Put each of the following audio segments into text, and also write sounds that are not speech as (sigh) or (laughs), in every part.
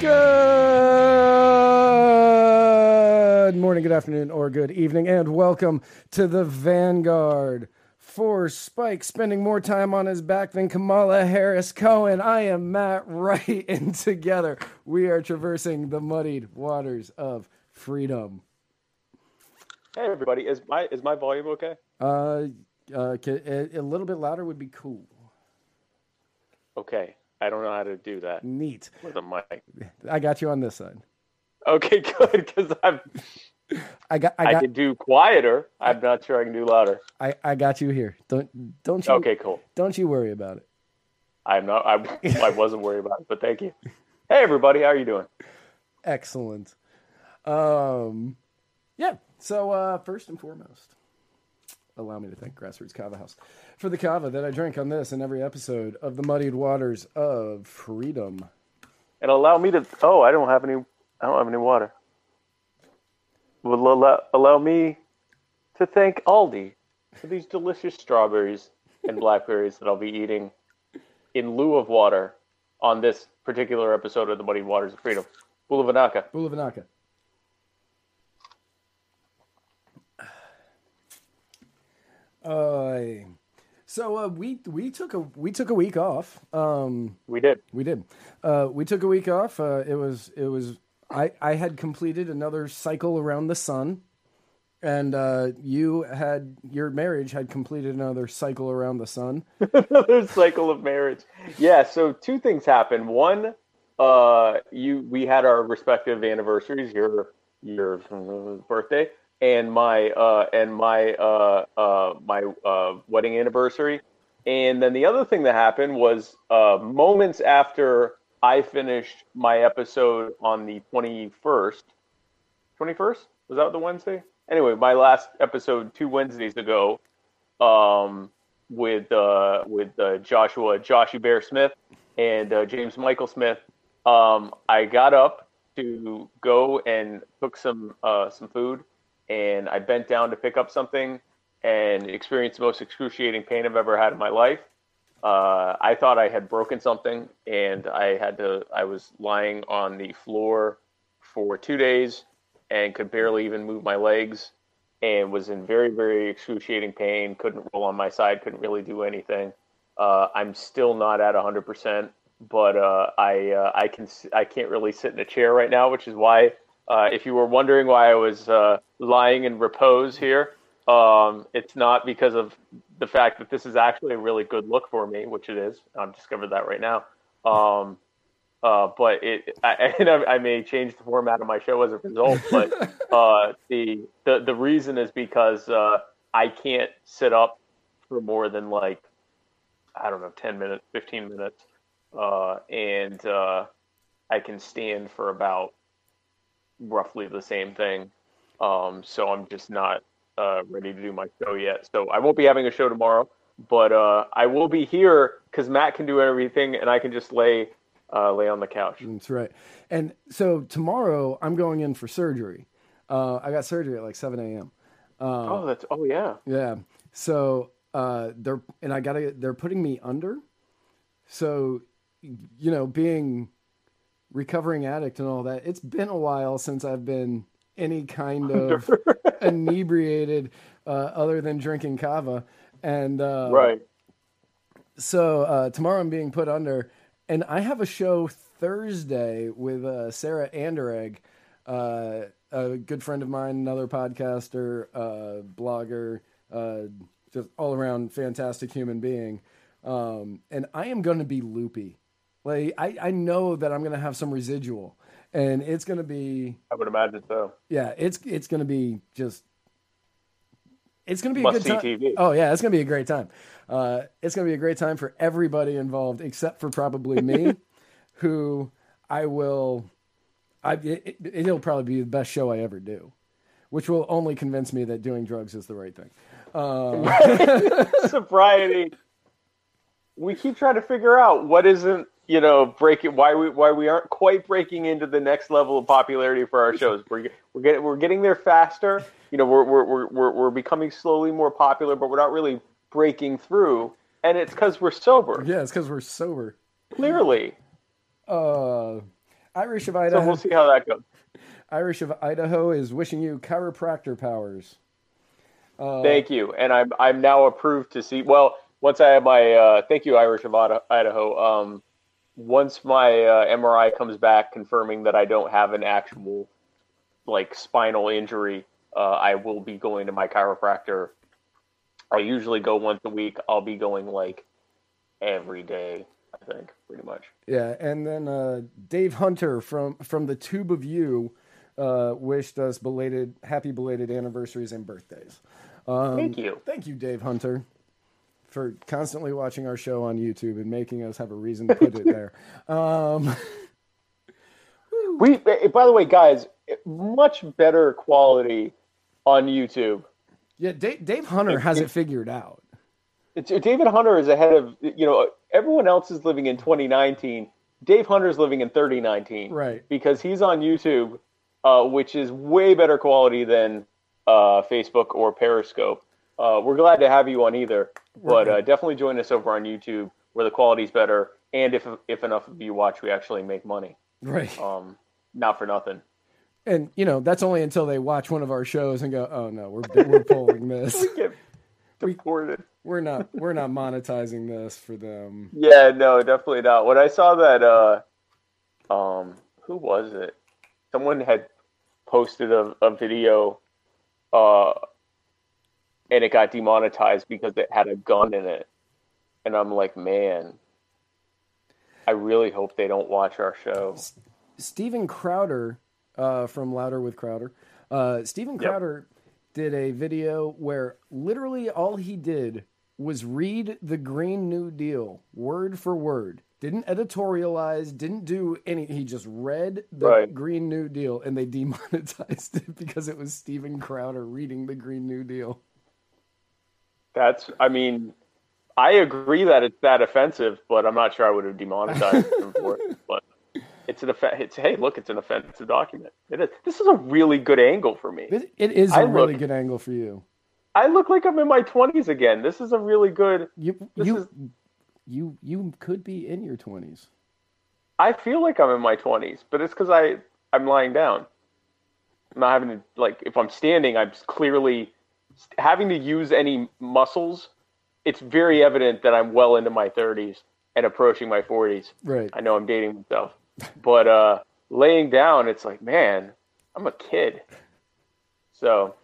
Good morning, good afternoon, or good evening, and welcome to the Vanguard. For Spike spending more time on his back than Kamala Harris Cohen, I am Matt Wright, (laughs) and together we are traversing the muddied waters of freedom. Hey everybody, is my is my volume okay? Uh, uh, a, a little bit louder would be cool. Okay, I don't know how to do that Neat. with a mic. (laughs) I got you on this side. Okay, (laughs) good because I'm I got. I I, can do quieter. I'm not sure I can do louder. I, I got you here. Don't don't you Okay, cool. don't you worry about it. I'm not. I (laughs) I wasn't worried about it, but thank you. Hey everybody, how are you doing? Excellent. Um, yeah. So uh, first and foremost, allow me to thank Grassroots Kava House for the kava that I drink on this and every episode of the Muddied Waters of Freedom. And allow me to. Oh, I don't have any. I don't have any water. Will allow, allow me to thank Aldi for these delicious strawberries and (laughs) blackberries that I'll be eating in lieu of water on this particular episode of the Muddy Waters of Freedom. Bulavanaka. Bulavanaka. Uh, so uh, we we took a we took a week off. Um, We did. We did. Uh, we took a week off. Uh, it was it was I I had completed another cycle around the sun, and uh, you had your marriage had completed another cycle around the sun. (laughs) Another cycle of marriage. Yeah. So two things happened. One, uh, you we had our respective anniversaries. Your your uh, birthday and my uh, and my uh, uh, my uh, wedding anniversary. And then the other thing that happened was uh, moments after I finished my episode on the twenty first. Twenty first was that the Wednesday? Anyway, my last episode two Wednesdays ago. Um, with uh, with Joshua Joshy Bear Smith and James Michael Smith. Um, I got up to go and cook some some food, and I bent down to pick up something and experienced the most excruciating pain I've ever had in my life. Uh, I thought I had broken something, and I had to. I was lying on the floor for two days and could barely even move my legs and was in very, very excruciating pain. Couldn't roll on my side. Couldn't really do anything. Uh, I'm still not at 100%, but uh, I uh, I can I can't really sit in a chair right now, which is why uh, if you were wondering why I was uh, lying in repose here, um, it's not because of the fact that this is actually a really good look for me, which it is. I've discovered that right now. Um, uh, but it, I, (laughs) and I, I may change the format of my show as a result. But (laughs) uh, the, the the reason is because uh, I can't sit up for more than like I don't know, ten minutes, fifteen minutes, uh, and uh, I can stand for about roughly the same thing. Um, so I'm just not uh, ready to do my show yet. So I won't be having a show tomorrow, but uh, I will be here because Matt can do everything, and I can just lay uh, lay on the couch. That's right. And so tomorrow I'm going in for surgery. Uh, I got surgery at like 7 a.m. oh, that's oh yeah. Yeah. So uh, they're and I gotta they're putting me under. So you know, being recovering addict and all that, it's been a while since I've been any kind (laughs) of inebriated uh, other than drinking kava. And uh, Right. so uh, tomorrow I'm being put under, and I have a show Thursday with uh, Sarah Anderegg, uh, a good friend of mine, another podcaster, uh, blogger, uh, just all around fantastic human being. Um, and I am going to be loopy. Like I, I know that I'm going to have some residual, and it's going to be I would imagine so. yeah, it's it's going to be just it's going to be a Must good see time. TV. Oh yeah, it's going to be a great time. Uh, it's going to be a great time for everybody involved, except for probably me, (laughs) who I will. I it, it- it'll probably be the best show I ever do, which will only convince me that doing drugs is the right thing. (laughs) Sobriety. We keep trying to figure out what isn't, you know, breaking why we why we aren't quite breaking into the next level of popularity for our shows. We're we're getting we're getting there faster. You know, we're we're we're we're, we're becoming slowly more popular, but we're not really breaking through. And it's because we're sober. Yeah, it's because we're sober. Clearly. Uh, Irish of Idaho. So we'll see how that goes. Irish of Idaho is wishing you chiropractor powers. Uh, Thank you, and I'm I'm now approved to see. Well, once I have my uh, thank you, Irish of Idaho. Um, once my uh, MRI comes back confirming that I don't have an actual like spinal injury, uh, I will be going to my chiropractor. I usually go once a week. I'll be going like every day. I think pretty much. Yeah, and then uh, Dave Hunter from from the Tube of You uh, wished us belated, happy belated anniversaries and birthdays. Um, Thank you. Thank you, Dave Hunter, for constantly watching our show on YouTube and making us have a reason to put it (laughs) there. Um, We, by the way, guys, much better quality on YouTube. yeah, Dave, Dave Hunter has it figured out. It's, David Hunter is ahead of you know everyone else is living in 2019. Dave Hunter's living in 3019, Right. Because he's on YouTube, uh, which is way better quality than uh, Facebook or Periscope. Uh, we're glad to have you on either, but uh, definitely join us over on YouTube where the quality's better, and if if enough of you watch, we actually make money. Right. Um, not for nothing. And you know that's only until they watch one of our shows and go, "Oh no, we're we're pulling (laughs) this. Get (laughs) deported. We're not we're not monetizing this for them." Yeah, no, definitely not. When I saw that, uh, um, who was it? Someone had posted a, a video, uh, and it got demonetized because it had a gun in it, and I'm like, man, I really hope they don't watch our show. Steven Crowder uh, from Louder with Crowder. Uh, Steven Yep. Crowder did a video where literally all he did was read the Green New Deal word for word. Didn't editorialize, didn't do any. He just read the Right. Green New Deal and they (laughs) demonetized it because it was Steven Crowder reading the Green New Deal. That's, I mean, I agree that it's that offensive, but I'm not sure I would have demonetized (laughs) him for it. But it's an offense. It's hey, look, it's an offensive document. It is. This is a really good angle for me. It, it is a I really look- good angle for you. I look like I'm in my 20s again. This is a really good. You This you is- you you could be in your twenties. I feel like I'm in my 20s, but it's because I I'm lying down. I'm not having to like if I'm standing, I'm clearly having to use any muscles. It's very evident that I'm well into my 30s and approaching my 40s. Right. I know I'm dating myself, but uh, laying down, it's like, man, I'm a kid. So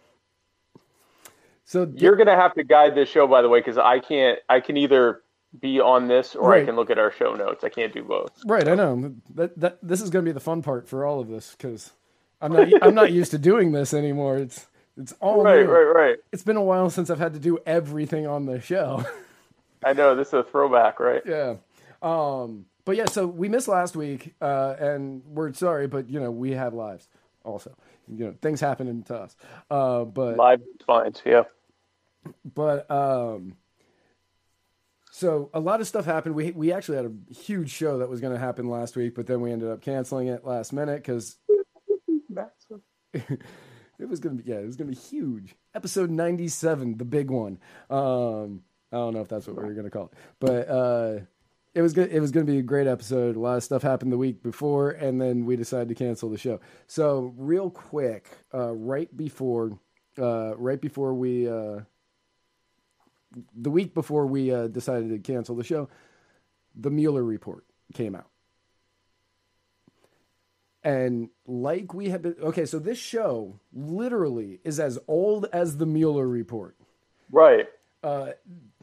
So you're gonna have to guide this show, by the way, because I can't. I can either be on this or Right. I can look at our show notes. I can't do both. Right, I know. That, that this is going to be the fun part for all of this because I'm not I'm not used to doing this anymore. It's it's all Right, new. right, right. It's been a while since I've had to do everything on the show. I know this is a throwback, right? (laughs) yeah. Um, but yeah, so we missed last week, uh, and we're sorry, but you know we have lives also. You know things happen to us. Uh, but Live spines, yeah. but um, so a lot of stuff happened. We we actually had a huge show that was going to happen last week, but then we ended up canceling it last minute because Massive. (laughs) it was to be yeah, it was to be huge. Episode ninety seven, the big one. Um, I don't know if that's what we were to call it, but uh, it was good. It was to be a great episode. A lot of stuff happened the week before, and then we decided to cancel the show. So real quick, uh, right before, uh, right before we. Uh, the week before we uh, decided to cancel the show, the Mueller report came out. And like we have been, okay, so this show literally is as old as the Mueller report. Right. Uh,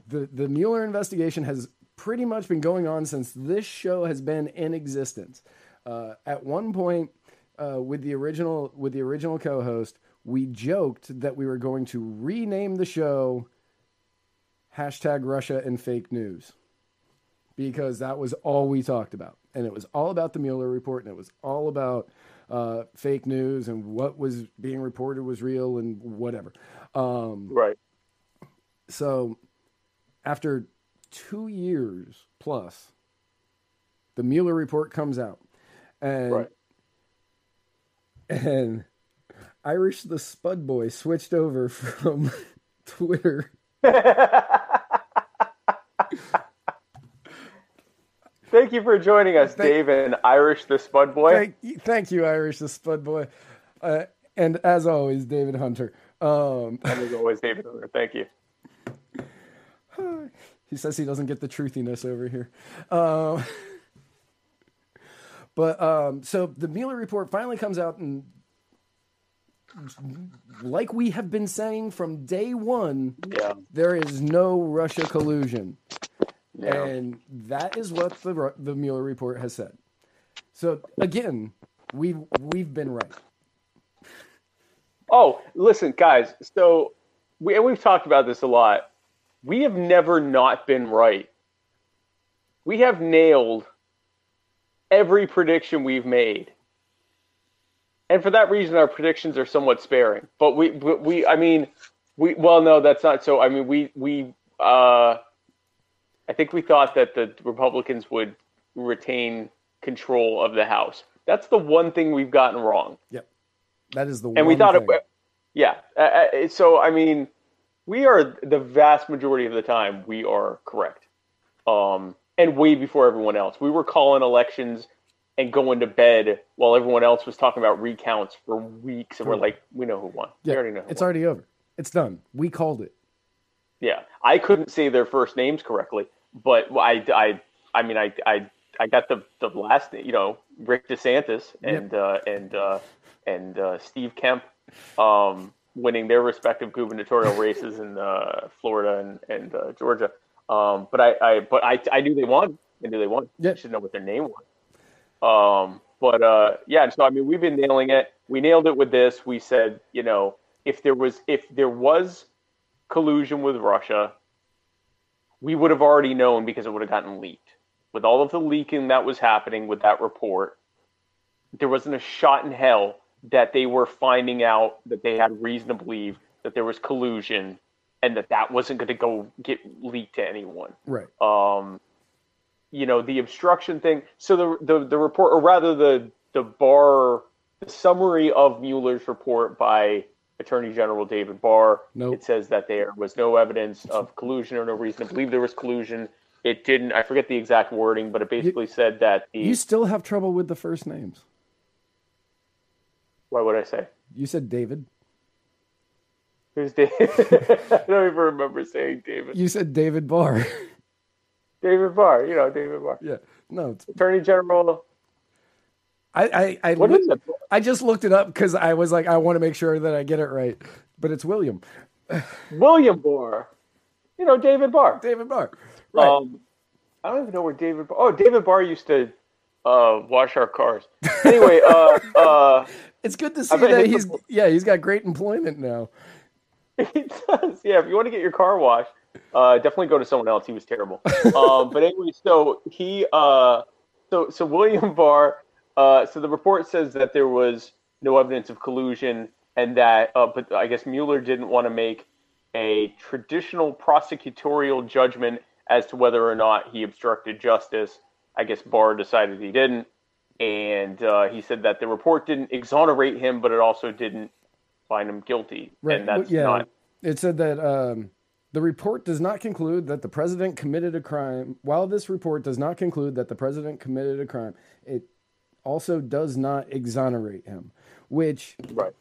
the the Mueller investigation has pretty much been going on since this show has been in existence. Uh, at one point, uh, with the original with the original co-host, we joked that we were going to rename the show hashtag Russia and fake news because that was all we talked about, and it was all about the Mueller report, and it was all about uh, fake news and what was being reported was real and whatever. Um, Right. so after two years plus, the Mueller report comes out, and Right. and Irish the Spud Boy switched over (laughs) from Twitter. (laughs) Thank you for joining us, Thank- Dave and Irish the Spud Boy. Thank, you- thank you, Irish the Spud Boy, uh, and as always, David Hunter. Um, and as always, David. Hunter. Thank you. (sighs) he says he doesn't get the truthiness over here. Um, (laughs) but um, so the Mueller report finally comes out, and like we have been saying from day one, Yeah. there is no Russia collusion. Yeah. And that is what the the Mueller report has said. So again, we've we've been right. Oh, listen, guys. So we and we've talked about this a lot. We have never not been right. We have nailed every prediction we've made. And for that reason our predictions are somewhat sparing. But we but we I mean we well no that's not so I mean we we uh I think we thought that the Republicans would retain control of the House. That's the one thing we've gotten wrong Yep, that is the and we thought thing. it yeah uh, uh, so i mean we are the vast majority of the time we are correct um and way before everyone else we were calling elections and going to bed while everyone else was talking about recounts for weeks and we're like we know who won Yeah, we already know it's won. already over. It's done. We called it. yeah i couldn't say their first names correctly but i i i mean i i i got the the last you know rick desantis and uh and uh and uh steve kemp um winning their respective gubernatorial races in uh florida and and uh, georgia. Um but i i but i i knew they won. I knew they won. Yeah. i should know what their name was. Um but uh yeah so i mean we've been nailing it. We nailed it with this. We said you know if there was if there was collusion with russia we would have already known because it would have gotten leaked. With all of the leaking that was happening with that report, there wasn't a shot in hell that they were finding out that they had reason to believe that there was collusion and that that wasn't going to go get leaked to anyone. Right. Um, you know, the obstruction thing. So the the, the report, or rather the the bar, the summary of Mueller's report by Attorney General David Barr. Nope. It says that there was no evidence of collusion or no reason to believe there was collusion. It didn't. I forget the exact wording, but it basically said that the. You still have trouble with the first names. what would I say? You said David. Who's (laughs) David? I don't even remember saying David. You said David Barr. (laughs) David Barr. You know David Barr, yeah. No, it's, Attorney General. I I I, What is it? I just looked it up because I was like, I want to make sure that I get it right. But it's William William Barr. You know David Barr. David Barr. Right. Um, I don't even know where David. Barr, oh, David Barr used to uh, wash our cars. Anyway, uh, (laughs) uh, it's good to see that he's yeah he's got great employment now. (laughs) he does. Yeah, if you want to get your car washed, uh, definitely go to someone else. He was terrible. (laughs) um, but anyway, so he, uh, so so William Barr. Uh, so the report says that there was no evidence of collusion, and that, uh, but I guess Mueller didn't want to make a traditional prosecutorial judgment as to whether or not he obstructed justice. I guess Barr decided he didn't, and uh, he said that the report didn't exonerate him, but it also didn't find him guilty, Right. and that's yeah. not It said that um, the report does not conclude that the president committed a crime. While this report does not conclude that the president committed a crime, it also does not exonerate him. Which right.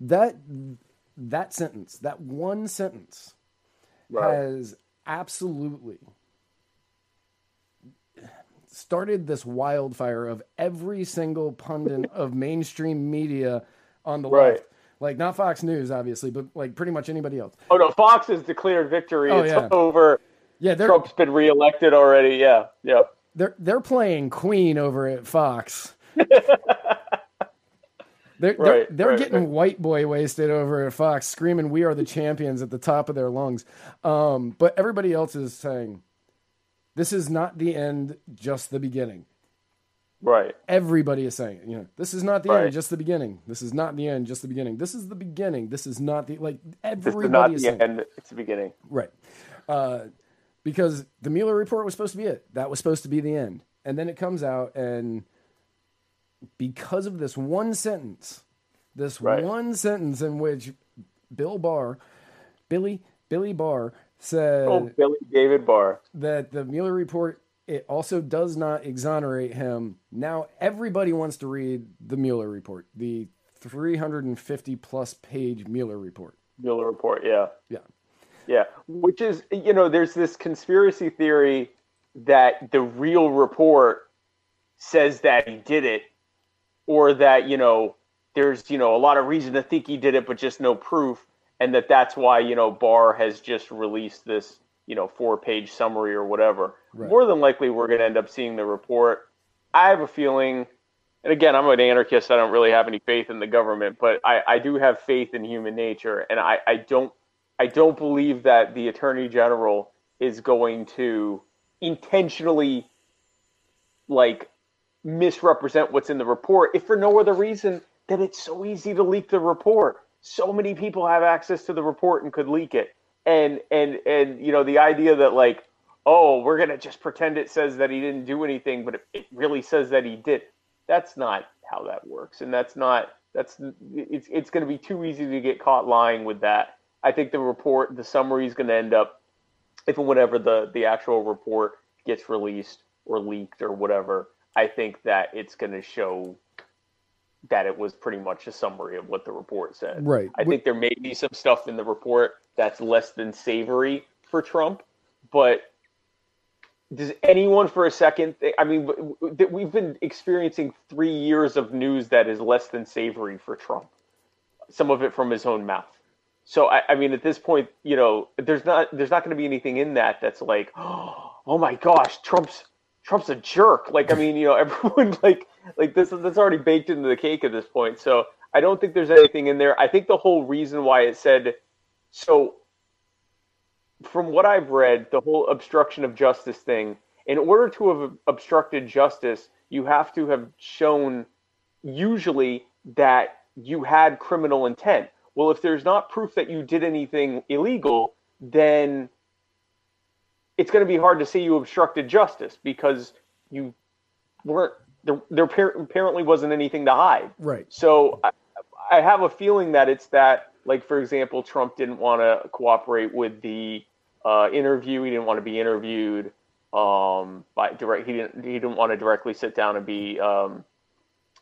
that that sentence, that one sentence, Right. has absolutely started this wildfire of every single pundit of mainstream media on the Right. left. Like not Fox News, obviously, but like pretty much anybody else. Oh no, Fox has declared victory. Oh, it's yeah. over. Yeah, they're Trump's been reelected already. Yeah, yeah. They're they're playing Queen over at Fox. (laughs) They're, they're, they're right, getting right. white boy wasted over at Fox, screaming, We are the champions at the top of their lungs. Um, but everybody else is saying, This is not the end, just the beginning. Right. Everybody is saying, you know, this is not the Right. end, just the beginning. This is not the end, just the beginning. This is the beginning. This is not the like This everybody is not is the saying. end. It's the beginning. Right. Uh, because the Mueller report was supposed to be it. That was supposed to be the end. And then it comes out, and because of this one sentence, this Right. one sentence in which Bill Barr, Billy, Billy Barr said Oh, Billy David Barr. that the Mueller report it also does not exonerate him. Now everybody wants to read the Mueller report, the 350 plus page Mueller report. Mueller report, yeah. Yeah. Yeah, which is you know, there's this conspiracy theory that the real report says that he did it or that, you know, there's, you know, a lot of reason to think he did it but just no proof and that that's why, you know, Barr has just released this, you know, four-page summary or whatever. Right. More than likely we're going to end up seeing the report. I have a feeling and again, I'm an anarchist. I don't really have any faith in the government, but I, I do have faith in human nature, and I, I don't I don't believe that the attorney general is going to intentionally like misrepresent what's in the report if for no other reason that it's so easy to leak the report. So many people have access to the report and could leak it. And and and you know the idea that like oh we're gonna just pretend it says that he didn't do anything, but it, it really says that he did that's not how that works and that's not that's it's it's going to be too easy to get caught lying with that i think the report the summary is going to end up if and whenever the the actual report gets released or leaked or whatever i think that it's going to show that it was pretty much a summary of what the report said. Right. i think there may be some stuff in the report that's less than savory for trump but does anyone for a second think, i mean w- w- that we've been experiencing three years of news that is less than savory for trump. Some of it from his own mouth so i, I mean at this point you know there's not there's not going to be anything in that that's like (gasps) oh my gosh trump's trump's a jerk. Like i mean you know (laughs) everyone like like this that's already baked into the cake at this point. So i don't think there's anything in there. I think the whole reason why it said so from what I've read, the whole obstruction of justice thing, in order to have obstructed justice, you have to have shown usually that you had criminal intent. Well, if there's not proof that you did anything illegal, then it's going to be hard to say you obstructed justice because you weren't there. There apparently wasn't anything to hide. Right. So I, I have a feeling that it's that, like for example, Trump didn't want to cooperate with the uh, interview. He didn't want to be interviewed um, by direct. He didn't. He didn't want to directly sit down and be um,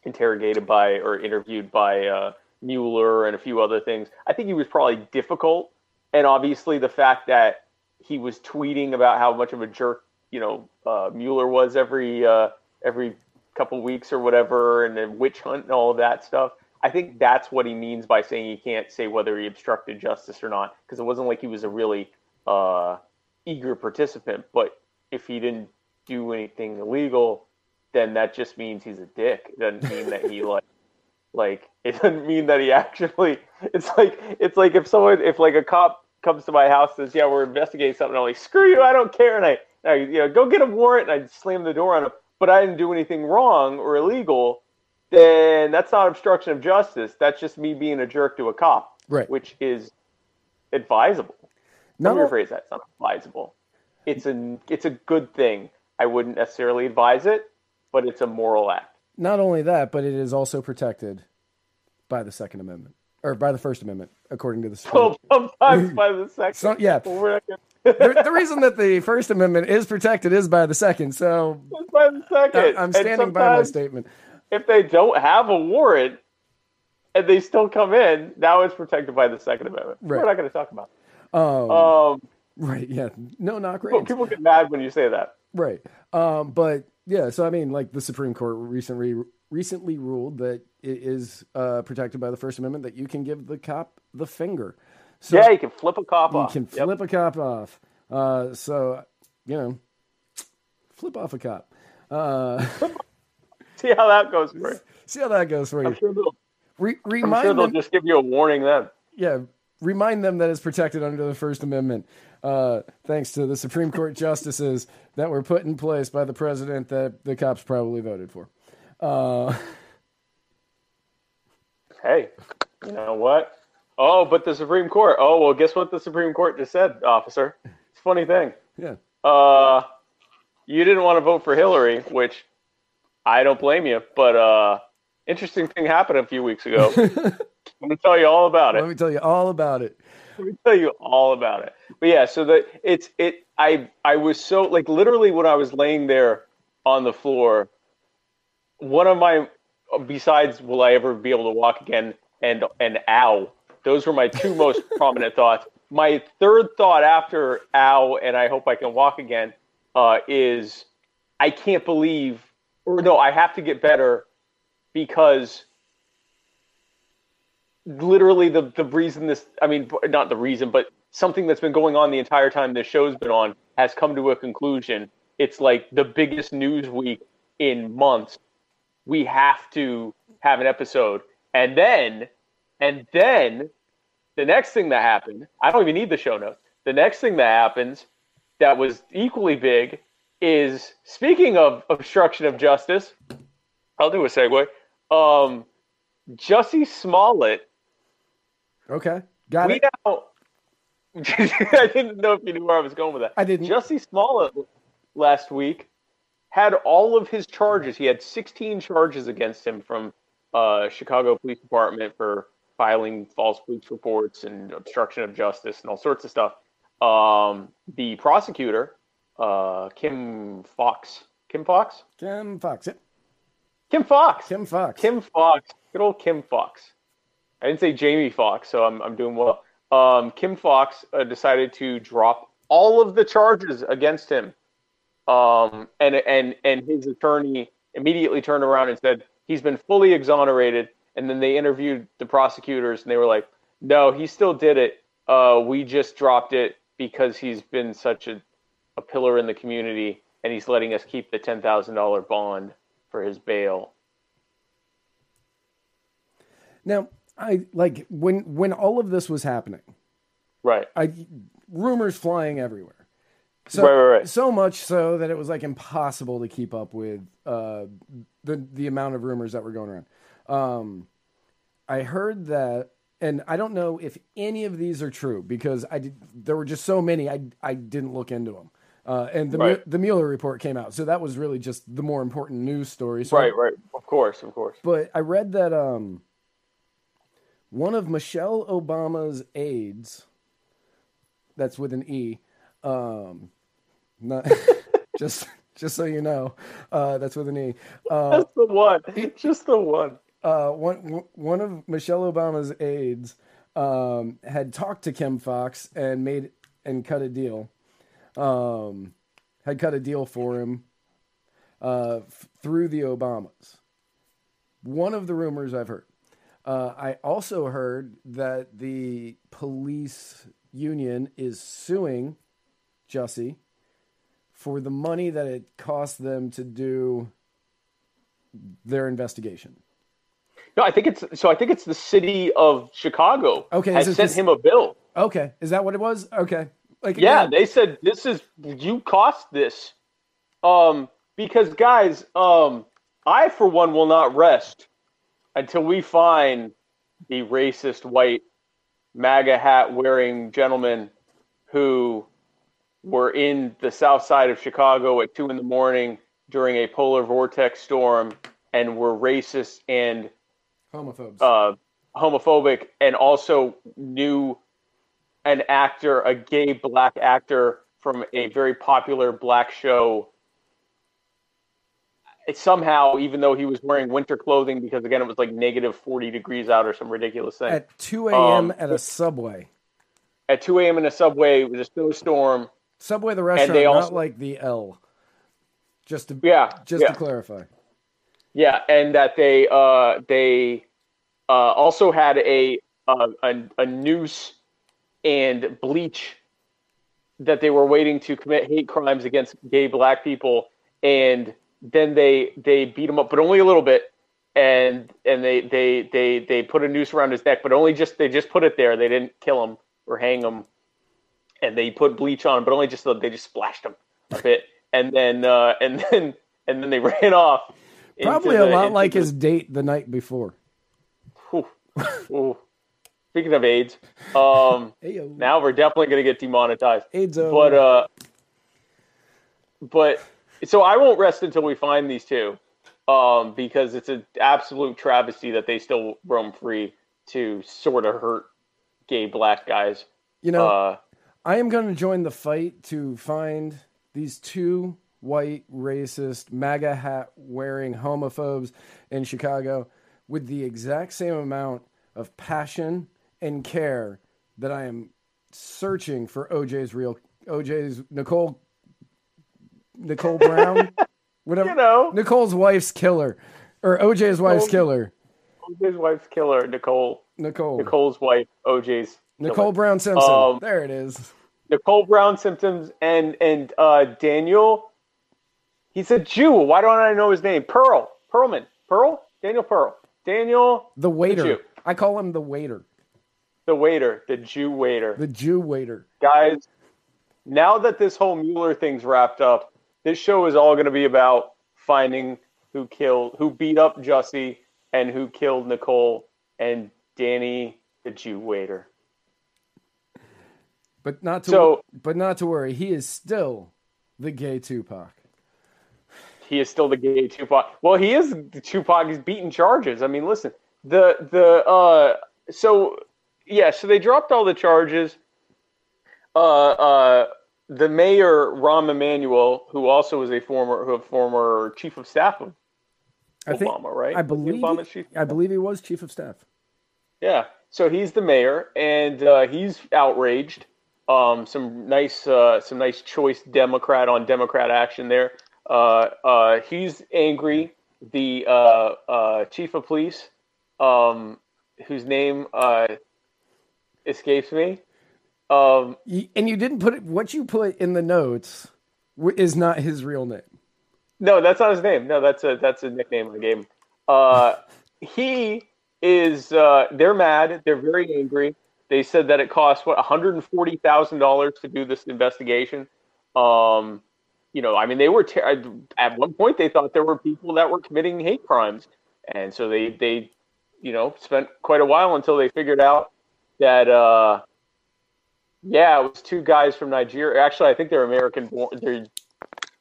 interrogated by or interviewed by uh, Mueller and a few other things. I think he was probably difficult, and obviously the fact that he was tweeting about how much of a jerk you know uh, Mueller was every uh, every couple weeks or whatever, and then witch hunt and all of that stuff. I think that's what he means by saying he can't say whether he obstructed justice or not, because it wasn't like he was a really uh, eager participant. But if he didn't do anything illegal, then that just means he's a dick. It doesn't mean that he like like (laughs) it doesn't mean that he actually. It's like it's like if someone if like a cop comes to my house and says, "Yeah, we're investigating something," I'm like, "Screw you! I don't care," and I, I you know go get a warrant and I slam the door on him. But I didn't do anything wrong or illegal. Then that's not obstruction of justice. That's just me being a jerk to a cop, Right. which is advisable. Not Let me rephrase that. It's not advisable. It's a it's a good thing. I wouldn't necessarily advise it, but it's a moral act. Not only that, but it is also protected by the Second Amendment or by the First Amendment, according to the Supreme. Well, sometimes (laughs) by the second. So, yeah, Well, we're not gonna- (laughs) the, the reason that the First Amendment is protected is by the Second. So by the second. I'm standing by my statement. If they don't have a warrant and they still come in, now it's protected by the Second Amendment. Right. We're not going to talk about. Um, Um, right? Yeah. No knock but rates. people get mad when you say that. Right. Um, but yeah, so I mean, like the Supreme Court recently recently ruled that it is uh, protected by the First Amendment that you can give the cop the finger. So yeah, you can flip a cop you off. You can Yep. flip a cop off. Uh, so you know, flip off a cop. Uh, (laughs) See how that goes for you. see how that goes for I'm you. sure they'll, Re- I'm sure they'll them, just give you a warning then. yeah, remind them that it's protected under the First Amendment. Uh, thanks to the Supreme Court justices that were put in place by the president that the cops probably voted for. Uh, Hey, you know what? Oh, but the Supreme Court. Oh, well, guess what the Supreme Court just said, officer? It's a funny thing. yeah. Uh, you didn't want to vote for Hillary, which I don't blame you. But uh, interesting thing happened a few weeks ago. (laughs) Going to tell you all about it. Let me tell you all about it. Let me tell you all about it. but yeah, so the it's it. I I was so like literally when I was laying there on the floor, one of my besides will I ever be able to walk again and and ow, those were my two most (laughs) prominent thoughts. My third thought after ow and I hope I can walk again uh, is I can't believe or no, I have to get better because literally the the reason this I mean not the reason but something that's been going on the entire time this show's been on has come to a conclusion. It's like the biggest news week in months. We have to have an episode. And then and then the next thing that happened, I don't even need the show notes. The next thing that happens that was equally big is speaking of obstruction of justice, I'll do a segue. Um, Jussie Smollett. Okay, got we it. Now, (laughs) I didn't know if you knew where I was going with that. I didn't. Jussie Smollett last week had all of his charges. He had 16 charges against him from uh, Chicago Police Department for filing false police reports and obstruction of justice and all sorts of stuff. Um, the prosecutor, uh, Kim Foxx, Kim Foxx, Kim Foxx. Kim Foxx, Kim Foxx. Kim Foxx, good old Kim Foxx. I didn't say Jamie Foxx, so I'm I'm doing well. Um, Kim Foxx uh, decided to drop all of the charges against him, um, and and and his attorney immediately turned around and said he's been fully exonerated. And then they interviewed the prosecutors, and they were like, "No, he still did it. Uh, we just dropped it because he's been such a, a pillar in the community, and he's letting us keep the ten thousand dollar bond for his bail." Now, I like when when all of this was happening. Right. I rumors flying everywhere. So Right, right, right. so much so that it was like impossible to keep up with uh, the the amount of rumors that were going around. Um, I heard that, and I don't know if any of these are true because I did, there were just so many I I didn't look into them. Uh, and the Right. the Mueller report came out, so that was really just the more important news story. So Right, right. Of course, of course. but I read that um, one of Michelle Obama's aides, that's with an E, um, not (laughs) just just so you know, uh, that's with an E. Uh, Just the one. Just the one. uh, one one of Michelle Obama's aides um, had talked to Kim Foxx and made and cut a deal. Um, had cut a deal for him uh, f- through the Obamas. One of the rumors I've heard. Uh, I also heard that the police union is suing Jussie for the money that it cost them to do their investigation. No, I think it's so. I think it's the city of Chicago. Okay, has sent this- him a bill. Okay, is that what it was? Okay, like Yeah, again, they said this is you cost this. Um, because guys, um, I for one will not rest until we find the racist white MAGA hat wearing gentlemen who were in the south side of Chicago at two in the morning during a polar vortex storm and were racist and homophobes. uh, homophobic and also knew an actor, a gay black actor from a very popular black show. Somehow, even though he was wearing winter clothing, because again it was like negative forty degrees out or some ridiculous thing. at 2 a.m. um, at a subway. At two a.m. in a subway, it was a snowstorm. Subway, the restaurant, they not like the L. Just to Yeah, just yeah. to clarify. Yeah, and that they uh, they uh, also had a, a a noose and bleach that they were waiting to commit hate crimes against gay black people, and then they they beat him up, but only a little bit, and and they they they they put a noose around his neck, but only just they just put it there. They didn't kill him or hang him, and they put bleach on, him, but only just they just splashed him a bit, and then uh, and (laughs) then and then they ran off. Probably a the- lot like the- his date the night before. Whew. Ooh. Speaking of AIDS, um, (laughs) now we're definitely going to get demonetized. AIDS. But uh, but so I won't rest until we find these two, um, because it's an absolute travesty that they still roam free to sort of hurt gay black guys. you know, Uh, I am going to join the fight to find these two white, racist, MAGA hat wearing homophobes in Chicago with the exact same amount of passion and care that I am searching for OJ's real OJ's Nicole Nicole Brown, (laughs) whatever You know. Nicole's wife's killer or OJ's wife's killer. OJ's wife's killer, Nicole. Nicole Nicole's wife, OJ's. Nicole killer. Brown Simpson. Um, there it is. Nicole Brown symptoms and and uh, Daniel. He's a Jew. Why don't I know his name? Pearl. Pearlman. Pearl. Daniel Pearl. Daniel The waiter. Jew. I call him the waiter. the waiter, the Jew waiter. The Jew waiter. Guys, now that this whole Mueller thing's wrapped up, this show is all going to be about finding who killed, who beat up Jussie, and who killed Nicole and Danny, the Jew waiter. But not to So- but not to worry, he is still the gay Tupac. he is still the gay Tupac. Well, he is the Tupac. He's beating charges. I mean, listen, the the uh, so yeah, so they dropped all the charges. Uh, uh, the mayor Rahm Emanuel, who also was a former who a former chief of staff of I think Obama, right? I believe Obama's chief. I believe he was chief of staff. Yeah. So he's the mayor, and uh, he's outraged. Um, some nice, uh, some nice choice Democrat on Democrat action there. Uh, uh, he's angry. The uh, uh, chief of police, um, whose name uh, escapes me. Um, And you didn't put it what you put in the notes is not his real name. No, that's not his name. No, that's a that's a nickname I gave him. Uh, (laughs) he is. Uh, they're mad. They're very angry. They said that it cost what one hundred and forty thousand dollars to do this investigation. Um, you know, I mean, they were ter- at one point they thought there were people that were committing hate crimes, and so they they you know spent quite a while until they figured out that uh, yeah, it was two guys from Nigeria. Actually, I think they're American born. They're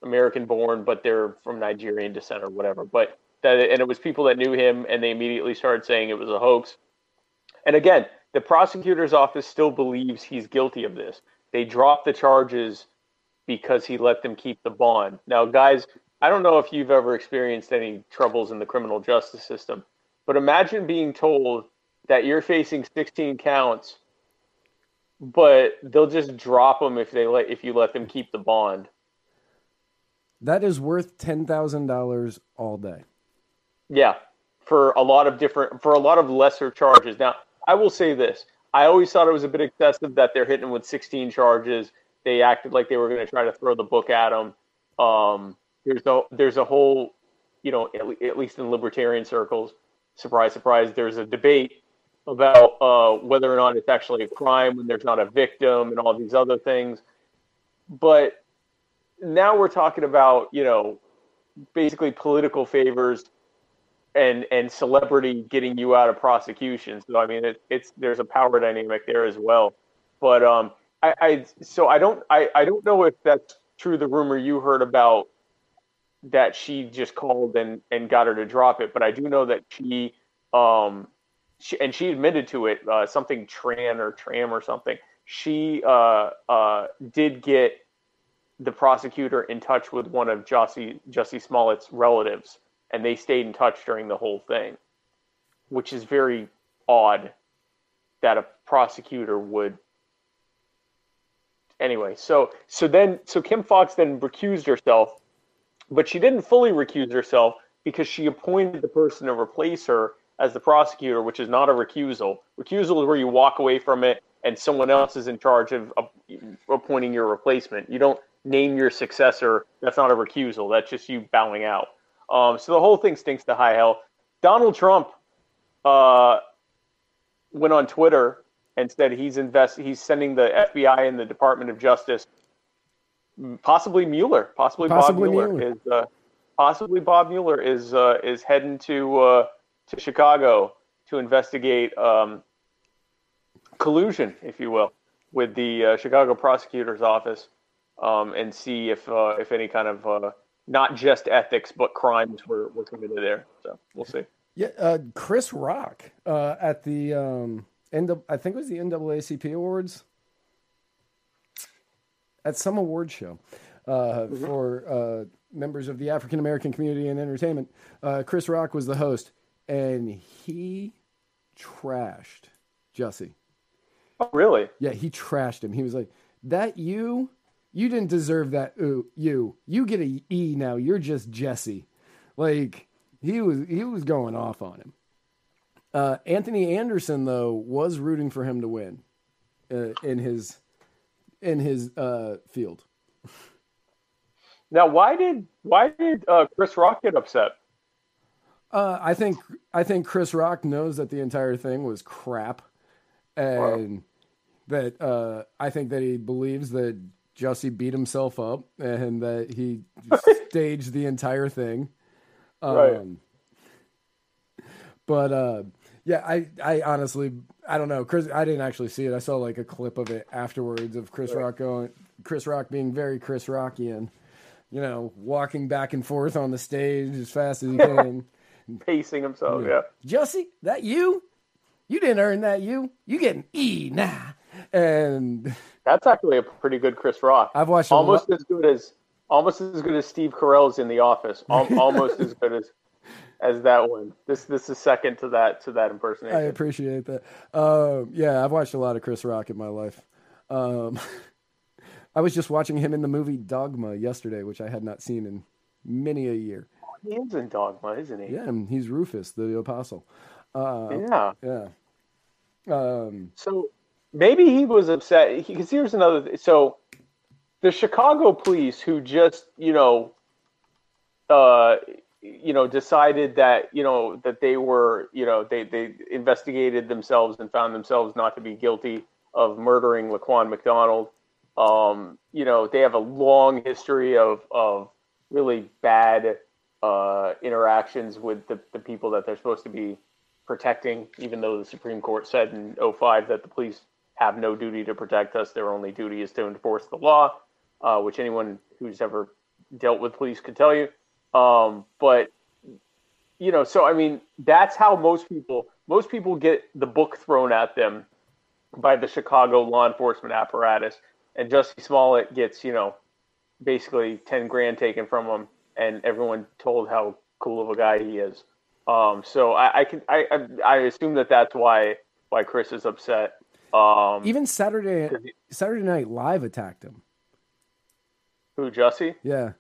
American born, but they're from Nigerian descent or whatever. But that, and it was people that knew him, and they immediately started saying it was a hoax. And again, the prosecutor's office still believes he's guilty of this. They dropped the charges because he let them keep the bond. Now, guys, I don't know if you've ever experienced any troubles in the criminal justice system, but imagine being told that you're facing 16 counts, but they'll just drop them if they let if you let them keep the bond. That is worth ten thousand dollars all day. Yeah, for a lot of different, for a lot of lesser charges. Now, I will say this: I always thought it was a bit excessive that they're hitting with 16 charges. They acted like they were going to try to throw the book at them. Um, there's a there's a whole, you know, at, at least in libertarian circles, surprise, surprise, there's a debate about uh, whether or not it's actually a crime when there's not a victim and all these other things. But now we're talking about, you know, basically political favors and and celebrity getting you out of prosecution. So I mean, it, it's there's a power dynamic there as well. But um, I, I so I don't I, I don't know if that's true. The rumor you heard about that she just called and and got her to drop it, but I do know that she um she, and she admitted to it uh, something Tran or Tram or something. She uh uh did get the prosecutor in touch with one of Jussie Jussie Smollett's relatives and they stayed in touch during the whole thing, which is very odd that a prosecutor would. Anyway, so so then so Kim Foxx then recused herself, but she didn't fully recuse herself because she appointed the person to replace her as the prosecutor, which is not a recusal. Recusal is where you walk away from it and someone else is in charge of, appointing your replacement. You don't name your successor. That's not a recusal. That's just you bowing out. Um, so the whole thing stinks to high hell. Donald Trump uh, went on Twitter and said he's invest he's sending the FBI and the Department of Justice, possibly Mueller, possibly, Possibly Bob Mueller, Mueller. is uh, possibly Bob Mueller is uh, is heading to uh, to Chicago to investigate um, collusion, if you will, with the uh, Chicago prosecutor's office um, and see if uh, if any kind of uh, not just ethics but crimes were, were committed there. So we'll see. Yeah, uh, Chris Rock uh, at the um, N- I think it was the NAACP awards. at some award show uh, for uh, members of the African American community in entertainment. Uh, Chris Rock was the host, and he trashed Jussie. Oh, really? Yeah, he trashed him. He was like, "That you, you didn't deserve that. Ooh, you, you get a E now. You're just Jesse." Like he was, he was going off on him. Uh, Anthony Anderson though was rooting for him to win uh, in his in his uh, field. Now, why did why did uh, Chris Rock get upset? Uh, I think I think Chris Rock knows that the entire thing was crap, and that uh, I think that he believes that Jussie beat himself up and that he (laughs) staged the entire thing. Um, Right. But uh, yeah, I I honestly I don't know. Chris, I didn't actually see it. I saw like a clip of it afterwards of Chris Rock going, Chris Rock being very Chris Rockian, you know, walking back and forth on the stage as fast as he (laughs) can. (laughs) Pacing himself, yeah. Jussie, that you? You didn't earn that you. You get an E nah. And (laughs) That's actually a pretty good Chris Rock. I've watched almost as good as almost as good as Steve Carell's in The Office. Al- (laughs) almost as good as as that one. This this is second to that to that impersonation. I appreciate that. Um, yeah, I've watched a lot of Chris Rock in my life. Um, I was just watching him in the movie Dogma yesterday, which I had not seen in many a year. He is in Dogma, isn't he? Yeah, and he's Rufus, the apostle. Uh, Yeah. yeah. Um, So maybe he was upset because here's another. Th- so the Chicago police, who just you know, uh, you know, decided that you know that they were you know they they investigated themselves and found themselves not to be guilty of murdering Laquan McDonald. Um, you know, they have a long history of of really bad uh, interactions with the, the people that they're supposed to be protecting, even though the Supreme Court said in 05 that the police have no duty to protect us. Their only duty is to enforce the law, uh, which anyone who's ever dealt with police could tell you. Um, but, you know, so I mean, that's how most people, most people get the book thrown at them by the Chicago law enforcement apparatus. And Jussie Smollett gets, you know, basically 10 grand taken from him and everyone told how cool of a guy he is. Um, so I, I can I, I I assume that that's why why Chris is upset. Um, even Saturday Saturday Night Live attacked him. who Jussie? Yeah.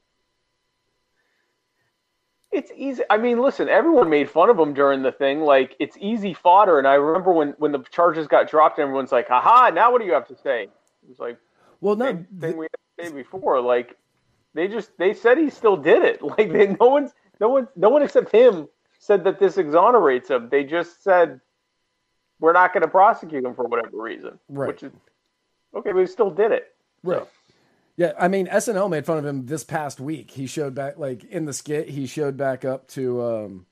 It's easy. I mean, listen, everyone made fun of him during the thing. Like it's easy fodder. And I remember when when the charges got dropped, everyone's like, "Haha! Now what do you have to say?" It was like Well, no, same thing we had to say before. Like they just they said he still did it. (laughs) Like they, no one no one no one except him said that this exonerates him. They just said we're not going to prosecute him for whatever reason. Right. Which is okay, but he still did it. Right. Yeah, I mean SNL made fun of him this past week. He showed back like in the skit, he showed back up to um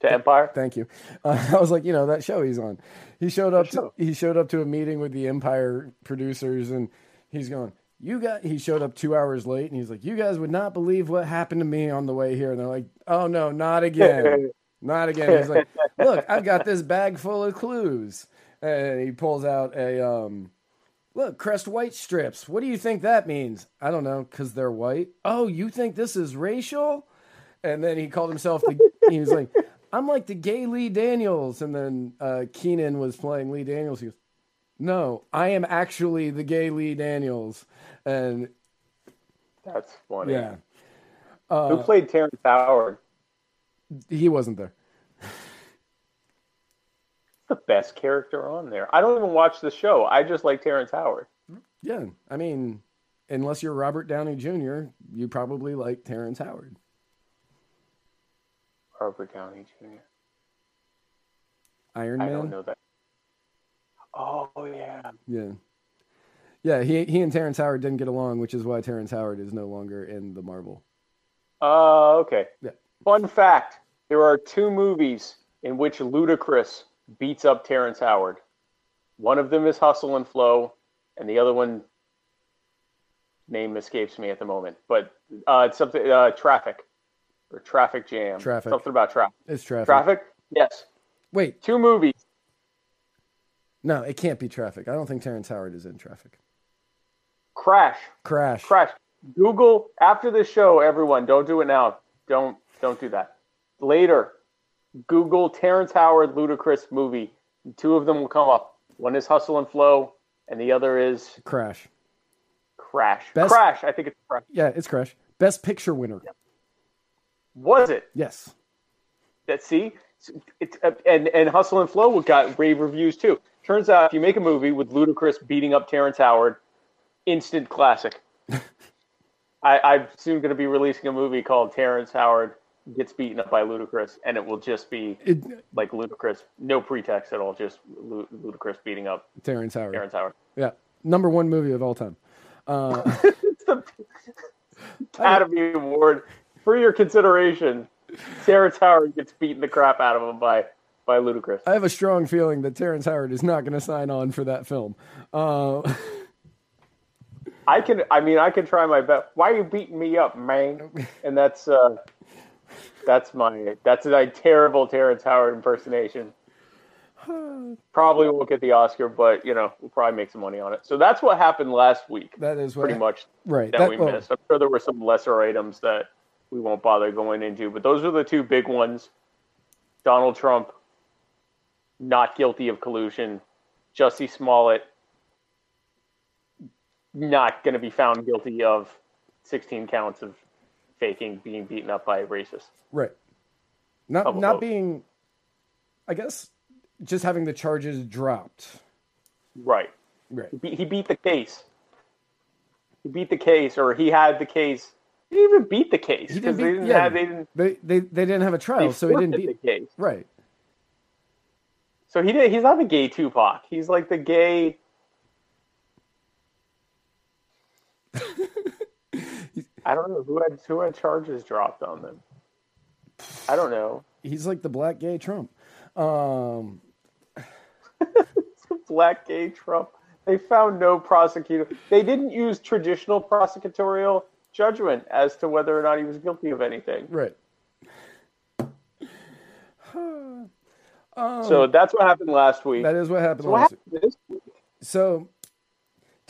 To Empire. thank you. Uh, (laughs) I was like, you know, that show he's on. He showed up to he showed up to a meeting with the Empire producers and he's going, "You got he showed up 2 hours late and he's like, "You guys would not believe what happened to me on the way here." And they're like, "Oh no, not again." (laughs) Not again. He's like, "Look, I've got this bag full of clues." And he pulls out a um Look, crest white strips. What do you think that means? I don't know, because they're white. Oh, you think this is racial? And then he called himself the. he was like, I'm like the gay Lee Daniels. And then uh, Kenan was playing Lee Daniels. He goes, No, I am actually the gay Lee Daniels. And That's funny. yeah, Who uh, played Terrence Howard? he wasn't there. The best character on there. I don't even watch the show. I just like Terrence Howard. Yeah, I mean, unless you're Robert Downey Jr., you probably like Terrence Howard. Robert Downey Jr. Iron Man. I don't know that. Oh yeah. Yeah. Yeah, he he and Terrence Howard didn't get along, which is why Terrence Howard is no longer in the Marvel. Uh, okay. Yeah. Fun fact: There are two movies in which Ludacris beats up Terrence Howard. One of them is Hustle and Flow, and the other one name escapes me at the moment. But uh, it's something uh, Traffic or Traffic Jam. Traffic. Something about traffic. It's traffic. Traffic. Yes. Wait, Two movies. no, it can't be traffic. I don't think Terrence Howard is in traffic. Crash. Crash. Crash. Google after the show, everyone. Don't do it now. Don't don't do that. Later, Google Terrence Howard Ludacris movie. Two of them will come up. One is Hustle and Flow, and the other is Crash. Crash. Best- Crash. I think it's Crash. Yeah, it's Crash. Best picture winner. Was it? Yes. That see, it's uh, and and Hustle and Flow got rave reviews too. Turns out, if you make a movie with Ludacris beating up Terrence Howard, instant classic. I, I'm soon going to be releasing a movie called Terrence Howard gets beaten up by Ludacris, and it will just be It, like Ludacris, no pretext at all, just Ludacris beating up Terrence Howard. Terrence Howard. Yeah. Number one movie of all time. Uh, It's (laughs) the Academy Award for your consideration. Terrence Howard gets beaten the crap out of him by by Ludacris. I have a strong feeling that Terrence Howard is not going to sign on for that film. Uh, (laughs) I can. I mean, I can try my best. Why are you beating me up, man? (laughs) And that's uh, that's my that's a terrible Terrence Howard impersonation. (sighs) Probably won't get the Oscar, but you know we'll probably make some money on it. So that's what happened last week, that is what pretty much right. that, That, we well, missed. I'm sure there were some lesser items that we won't bother going into, but those are the two big ones. Donald Trump not guilty of collusion. Jussie Smollett not going to be found guilty of 16 counts of faking being beaten up by a racist. right. Not not votes. being, I guess, just having the charges dropped. Right. Right. He beat, he beat the case. He beat the case, or he had the case. He didn't even beat the case because they didn't yeah. have they didn't They they they didn't have a trial, so he didn't beat. the case. Right. So he did. He's not the gay Tupac. He's like the gay. (laughs) I don't know who had who had charges dropped on them. I don't know. He's like the black gay Trump. Um, (laughs) Black gay Trump. They found no prosecutor. They didn't use traditional prosecutorial judgment as to whether or not he was guilty of anything. right. So that's what happened last week. That is what happened So what last happened this week? So,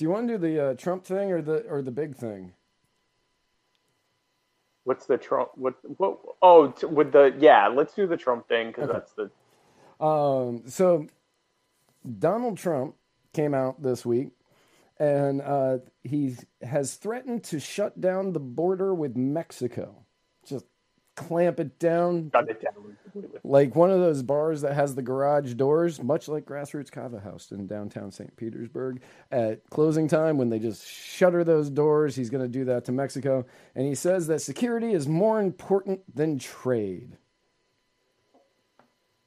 do you want to do the uh, Trump thing or the or the big thing? What's the Trump? What? What? Oh, t- with the yeah. Let's do the Trump thing because Okay. that's the Um, so, Donald Trump came out this week, and uh, he has threatened to shut down the border with Mexico. Just clamp it down it down like one of those bars that has the garage doors, much like Grassroots Kava House in downtown St. Petersburg. At closing time, when they just shutter those doors, he's going to do that to Mexico. And he says that security is more important than trade.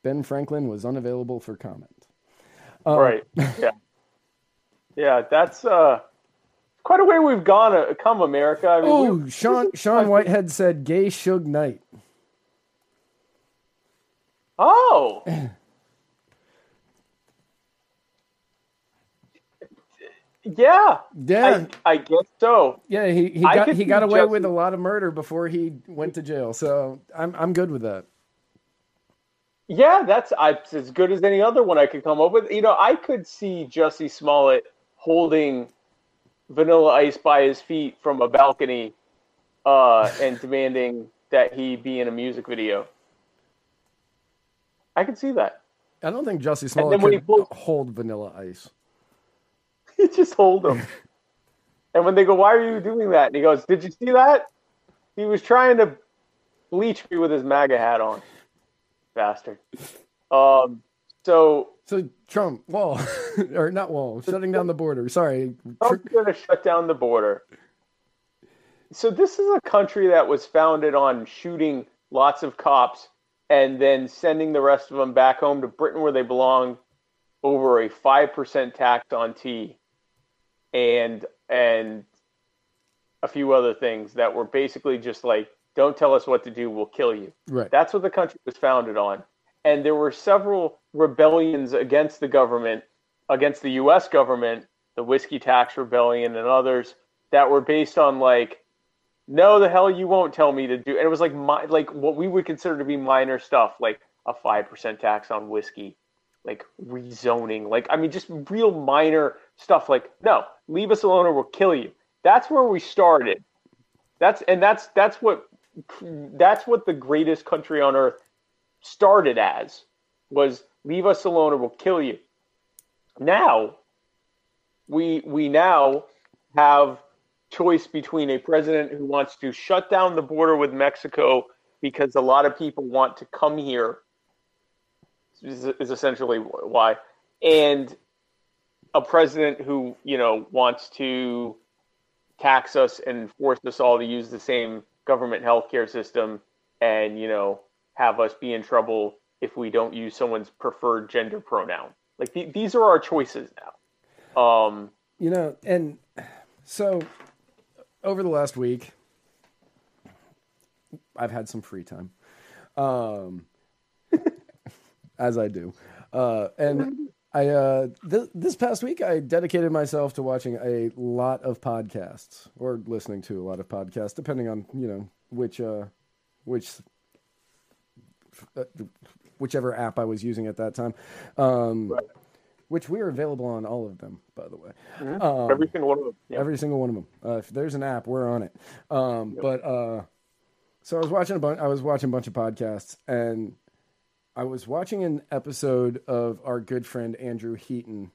Ben Franklin was unavailable for comment. Um, right. Yeah. (laughs) Yeah. That's uh quite a way we've gone. Uh, come America. I mean, Oh, we- Sean Sean (laughs) Whitehead said gay Suge Knight. Oh. Yeah, (clears throat) Yeah, I, I guess so. yeah, he, he I got he got away Justin- with a lot of murder before he went to jail. So I'm I'm good with that. Yeah, that's I, as good as any other one I could come up with. You know, I could see Jussie Smollett holding Vanilla Ice by his feet from a balcony uh, (laughs) and demanding that he be in a music video. I can see that. I don't think Jussie Smollett when he hold Vanilla Ice. (laughs) He just hold him. (laughs) and when they go, "Why are you doing that?" and he goes, "Did you see that? He was trying to bleach me with his MAGA hat on, bastard." Um. So So Trump wall (laughs) or not wall, shutting down the border. Sorry, Trump's going to shut down the border. So this is a country that was founded on shooting lots of cops and then sending the rest of them back home to Britain where they belong over a 5% tax on tea and and a few other things that were basically just like don't tell us what to do we'll kill you right. that's what the country was founded on. And there were several rebellions against the government, against the US government, the Whiskey Tax Rebellion and others that were based on like, no, the hell you won't tell me to do. And it was like my, like what we would consider to be minor stuff, like a five percent tax on whiskey, like rezoning, like I mean, just real minor stuff. Like, no, leave us alone or we'll kill you. That's where we started. That's and that's that's what that's what the greatest country on earth started as was leave us alone or we'll kill you. Now we we now have choice between a president who wants to shut down the border with Mexico because a lot of people want to come here is, is essentially why and a president who you know wants to tax us and force us all to use the same government healthcare system and you know have us be in trouble if we don't use someone's preferred gender pronoun. Like th- these are our choices now. Um you know and so over the last week i've had some free time. Um (laughs) as i do. Uh and I uh, th- this past week I dedicated myself to watching a lot of podcasts or listening to a lot of podcasts, depending on you know which uh, which whichever app I was using at that time. Um, right. Which we are available on all of them, by the way. Mm-hmm. Um, every single one of them. Yeah. Every single one of them. Uh, if there's an app, we're on it. Um, yep. But uh, so I was watching a bunch. I was watching a bunch of podcasts, and I was watching an episode of our good friend Andrew Heaton.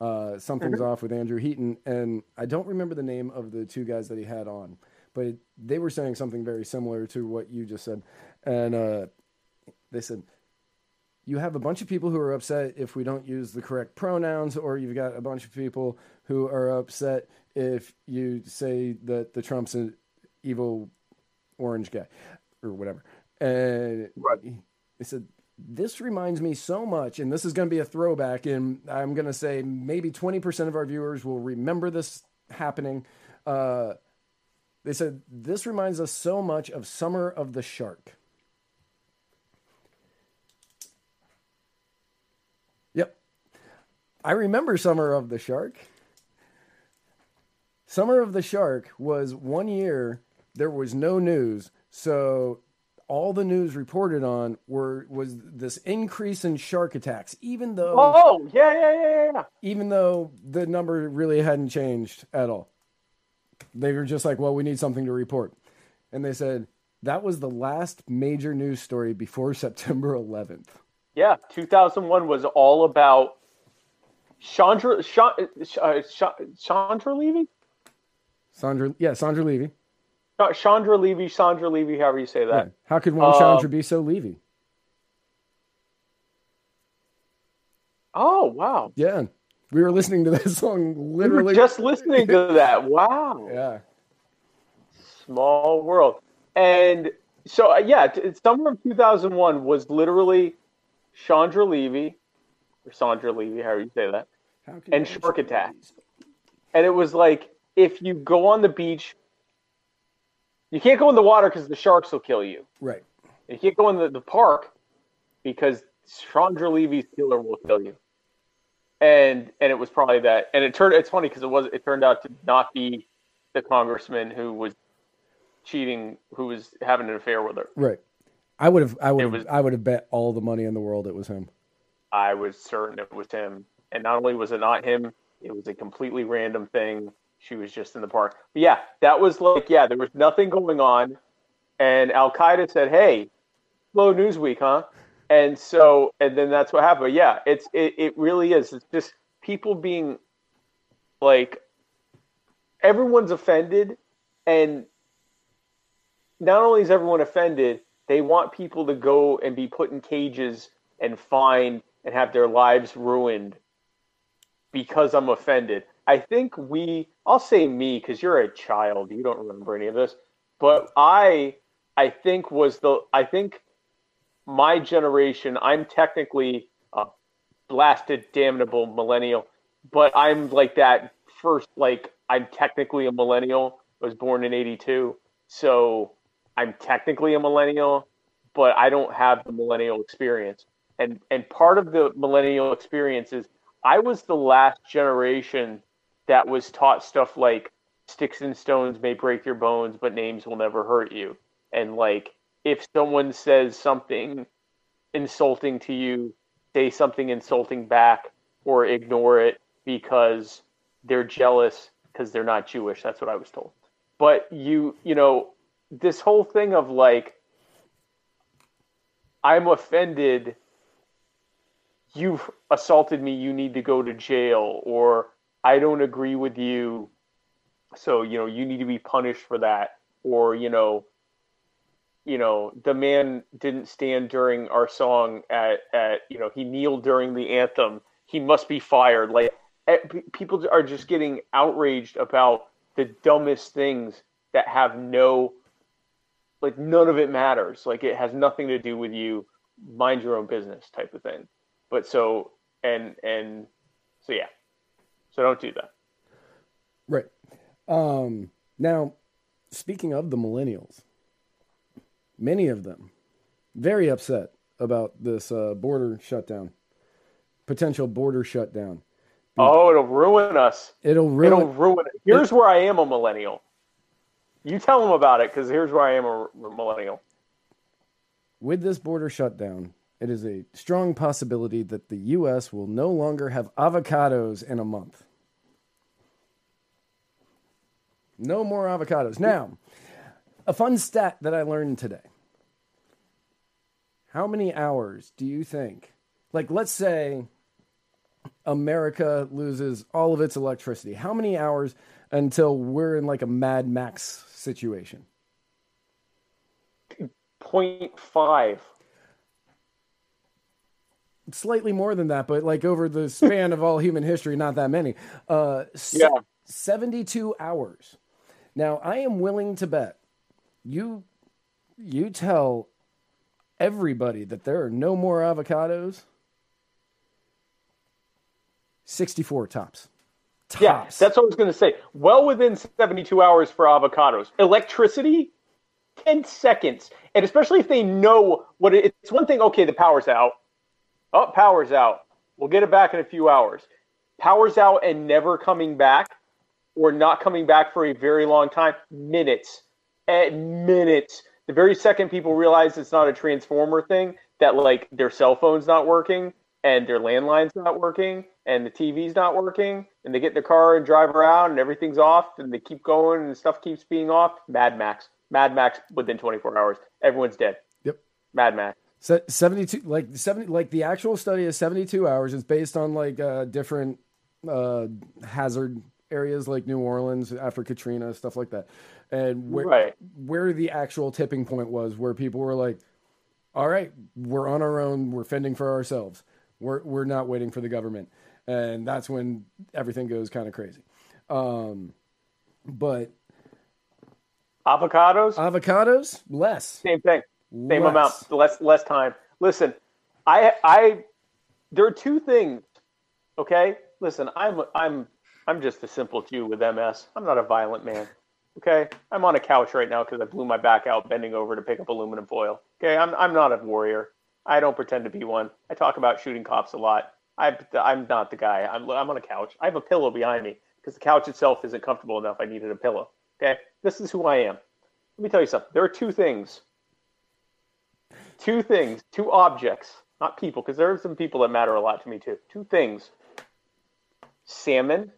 Uh, Something's mm-hmm. off with Andrew Heaton, and I don't remember the name of the two guys that he had on, but they were saying something very similar to what you just said, and uh, they said you have a bunch of people who are upset if we don't use the correct pronouns, or you've got a bunch of people who are upset if you say that the Trump's an evil orange guy or whatever. And right. he said this reminds me so much, and this is going to be a throwback, and I'm going to say maybe 20% of our viewers will remember this happening. Uh, they said, This reminds us so much of Summer of the Shark. Yep. I remember Summer of the Shark. Summer of the Shark was one year, there was no news. So all the news reported on were was this increase in shark attacks, even though oh yeah yeah yeah yeah even though the number really hadn't changed at all. They were just like, well, we need something to report, and they said that was the last major news story before (laughs) September 11th. Yeah, 2001 was all about Chandra uh, Chandra Levy. Sandra, yeah, Sandra Levy. Chandra Levy, Chandra Levy, however you say that. Yeah. How could one Chandra um, be so Levy? Oh wow! Yeah, we were listening to that (laughs) song literally. We just listening to that. (laughs) Wow. Yeah. Small world, and so uh, yeah, summer of 2001 was literally Chandra Levy, or Sandra Levy, however you say that, and Shark Attack, and it was like if you go on the beach you can't go in the water because the sharks will kill you. Right. You can't go in the, the park because Chandra Levy's killer will kill you. And and it was probably that. And it turned. It's funny because it was. It turned out to not be the congressman who was cheating, who was having an affair with her. Right. I would have. I would. Was, I would have bet all the money in the world it was him. I was certain it was him. And not only was it not him, it was a completely random thing she was just in the park. But yeah, that was like yeah, there was nothing going on, and Al Qaeda said, "Hey, slow news week, huh?" And so, and then that's what happened. yeah, it's it, it really is. It's just people being like everyone's offended, and not only is everyone offended, they want people to go and be put in cages and fined and have their lives ruined because I'm offended. I think we, I'll say me because you're a child, you don't remember any of this, but I, I think was the, I think my generation, I'm technically a blasted, damnable millennial, but I'm like that first, like, I'm technically a millennial. I was born in 82. So I'm technically a millennial, but I don't have the millennial experience. And, and part of the millennial experience is I was the last generation that was taught stuff like sticks and stones may break your bones, but names will never hurt you. And like if someone says something insulting to you, say something insulting back or ignore it because they're jealous because they're not Jewish. That's what I was told. But you, you know, this whole thing of like, I'm offended. You've assaulted me. You need to go to jail, or I don't agree with you. So you know, you need to be punished for that, or you know, you know, the man didn't stand during our song at at you know he kneeled during the anthem. He must be fired. Like people are just getting outraged about the dumbest things that have no like none of it matters. Like it has nothing to do with you. Mind your own business type of thing. But so and and so yeah. So don't do that. Right. Um now speaking of the millennials, many of them very upset about this uh, border shutdown, potential border shutdown. Oh, it'll ruin us. It'll ruin. It'll ruin it. Here's where I am a millennial. You tell them about it because here's where I am a millennial. With this border shutdown, it is a strong possibility that the U.S. will no longer have avocados in a month. No more avocados. Now, a fun stat that I learned today. How many hours do you think? Like, let's say America loses all of its electricity. How many hours until we're in like a Mad Max situation? 0.5. Slightly more than that, but like over the span of all human history, not that many. Uh, yeah. 72 hours. Now, I am willing to bet you you tell everybody that there are no more avocados 64 tops. tops. Yeah, that's what I was going to say. Well within 72 hours for avocados. Electricity, 10 seconds. And especially if they know what it, it's one thing, okay, the power's out. Oh, power's out. We'll get it back in a few hours. Power's out and never coming back or not coming back for a very long time, minutes. At minutes. The very second people realize it's not a transformer thing, that like their cell phone's not working and their landline's not working and the TV's not working, and they get in the car and drive around and everything's off, and they keep going and stuff keeps being off. Mad Max, Mad Max within 24 hours, everyone's dead. Yep. Mad Max. So 72 like 70 like the actual study is 72 hours. It's based on like uh, different uh, hazard areas like New Orleans after Katrina stuff like that. And where right. where the actual tipping point was where people were like all right we're on our own. We're fending for ourselves. We're we're not waiting for the government. And that's when everything goes kind of crazy. Um, but avocados, avocados, less. Same thing, same less. amount, less less time. Listen, I I there are two things. Okay, listen, I'm I'm I'm just a simple Jew with MS. I'm not a violent man. Okay, I'm on a couch right now because I blew my back out bending over to pick up aluminum foil. Okay, I'm I'm not a warrior. I don't pretend to be one. I talk about shooting cops a lot. I, I'm not the guy. I'm, I'm on a couch. I have a pillow behind me because the couch itself isn't comfortable enough. I needed a pillow. Okay, this is who I am. Let me tell you something. There are two things. Two things. Two objects, not people, because there are some people that matter a lot to me too. Two things: salmon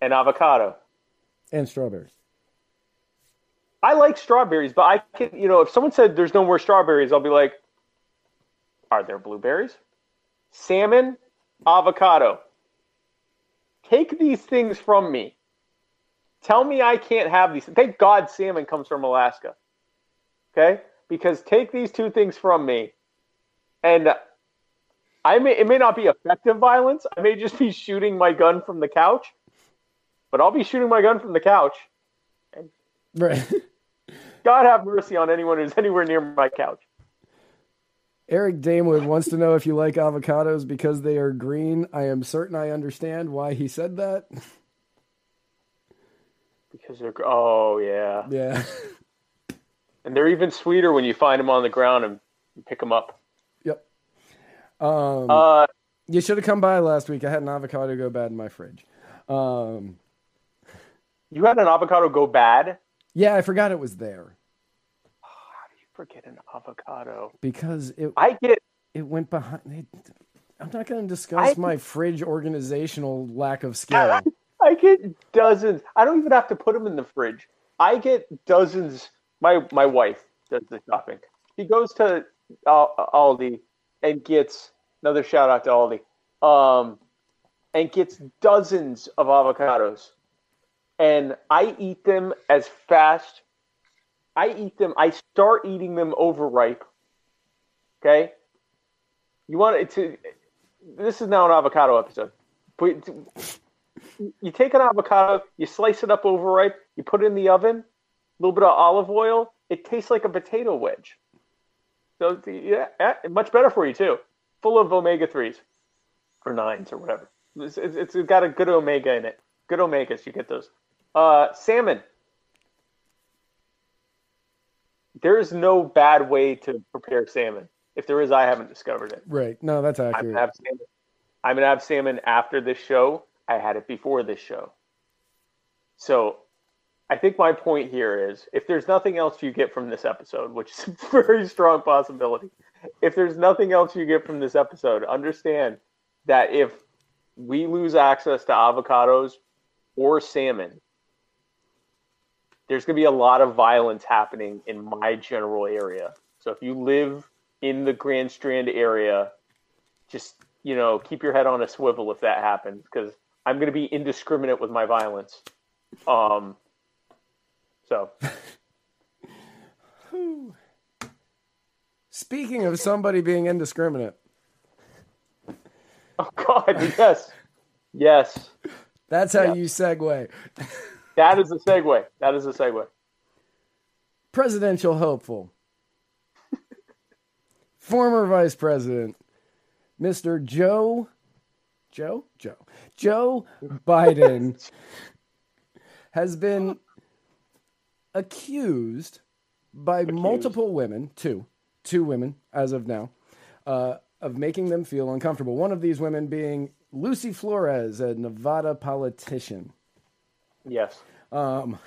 and avocado, and strawberries. I like strawberries, but I can, you know, if someone said there's no more strawberries, I'll be like, are there blueberries? salmon, avocado. Take these things from me. Tell me I can't have these. Thank God salmon comes from Alaska. Okay? Because take these two things from me, and I may it may not be effective violence. I may just be shooting my gun from the couch, but I'll be shooting my gun from the couch. right. (laughs) God have mercy on anyone who's anywhere near my couch. Eric Damewood wants to know if you like avocados because they are green. I am certain I understand why he said that. Because they're oh yeah yeah, (laughs) and they're even sweeter when you find them on the ground and pick them up. Yep. Um, uh, you should have come by last week. I had an avocado go bad in my fridge. Um, you had an avocado go bad. Yeah, I forgot it was there Oh, how do you forget an avocado? Because it I get it went behind. It, I'm not going to discuss I, my fridge organizational lack of skill. I get dozens. I don't even have to put them in the fridge. I get dozens. My my wife does the shopping. She goes to Aldi and gets another shout out to Aldi. Um, and gets dozens of avocados, and I eat them as fast. I eat them. I start eating them overripe. Okay. You want it to. This is now an avocado episode. But you take an avocado, you slice it up overripe, you put it in the oven, little bit of olive oil. It tastes like a potato wedge. So yeah, much better for you too. Full of omega threes or nines or whatever. It's, it's, it's got a good omega in it. Good omegas, you get those. Uh, salmon. There is no bad way to prepare salmon. If there is, I haven't discovered it. Right. No, that's accurate. I'm gonna have salmon, I'm gonna have salmon after this show. I had it before this show. So I think my point here is if there's nothing else you get from this episode, which is (laughs) a very strong possibility, if there's nothing else you get from this episode, understand that if we lose access to avocados or salmon, there's going to be a lot of violence happening in my general area. So if you live in the Grand Strand area, just you know keep your head on a swivel if that happens because I'm going to be indiscriminate with my violence. Um. So. (laughs) Speaking of somebody being indiscriminate. Oh God! Yes, yes. That's how you segue. That is a segue. That is a segue. Presidential hopeful. (laughs) Former Vice President, Mr. Joe, Joe, Joe, Joe Biden (laughs) has been accused by accused. multiple women, two, two women as of now, uh, of making them feel uncomfortable. One of these women being Lucy Flores, a Nevada politician. Yes. Um,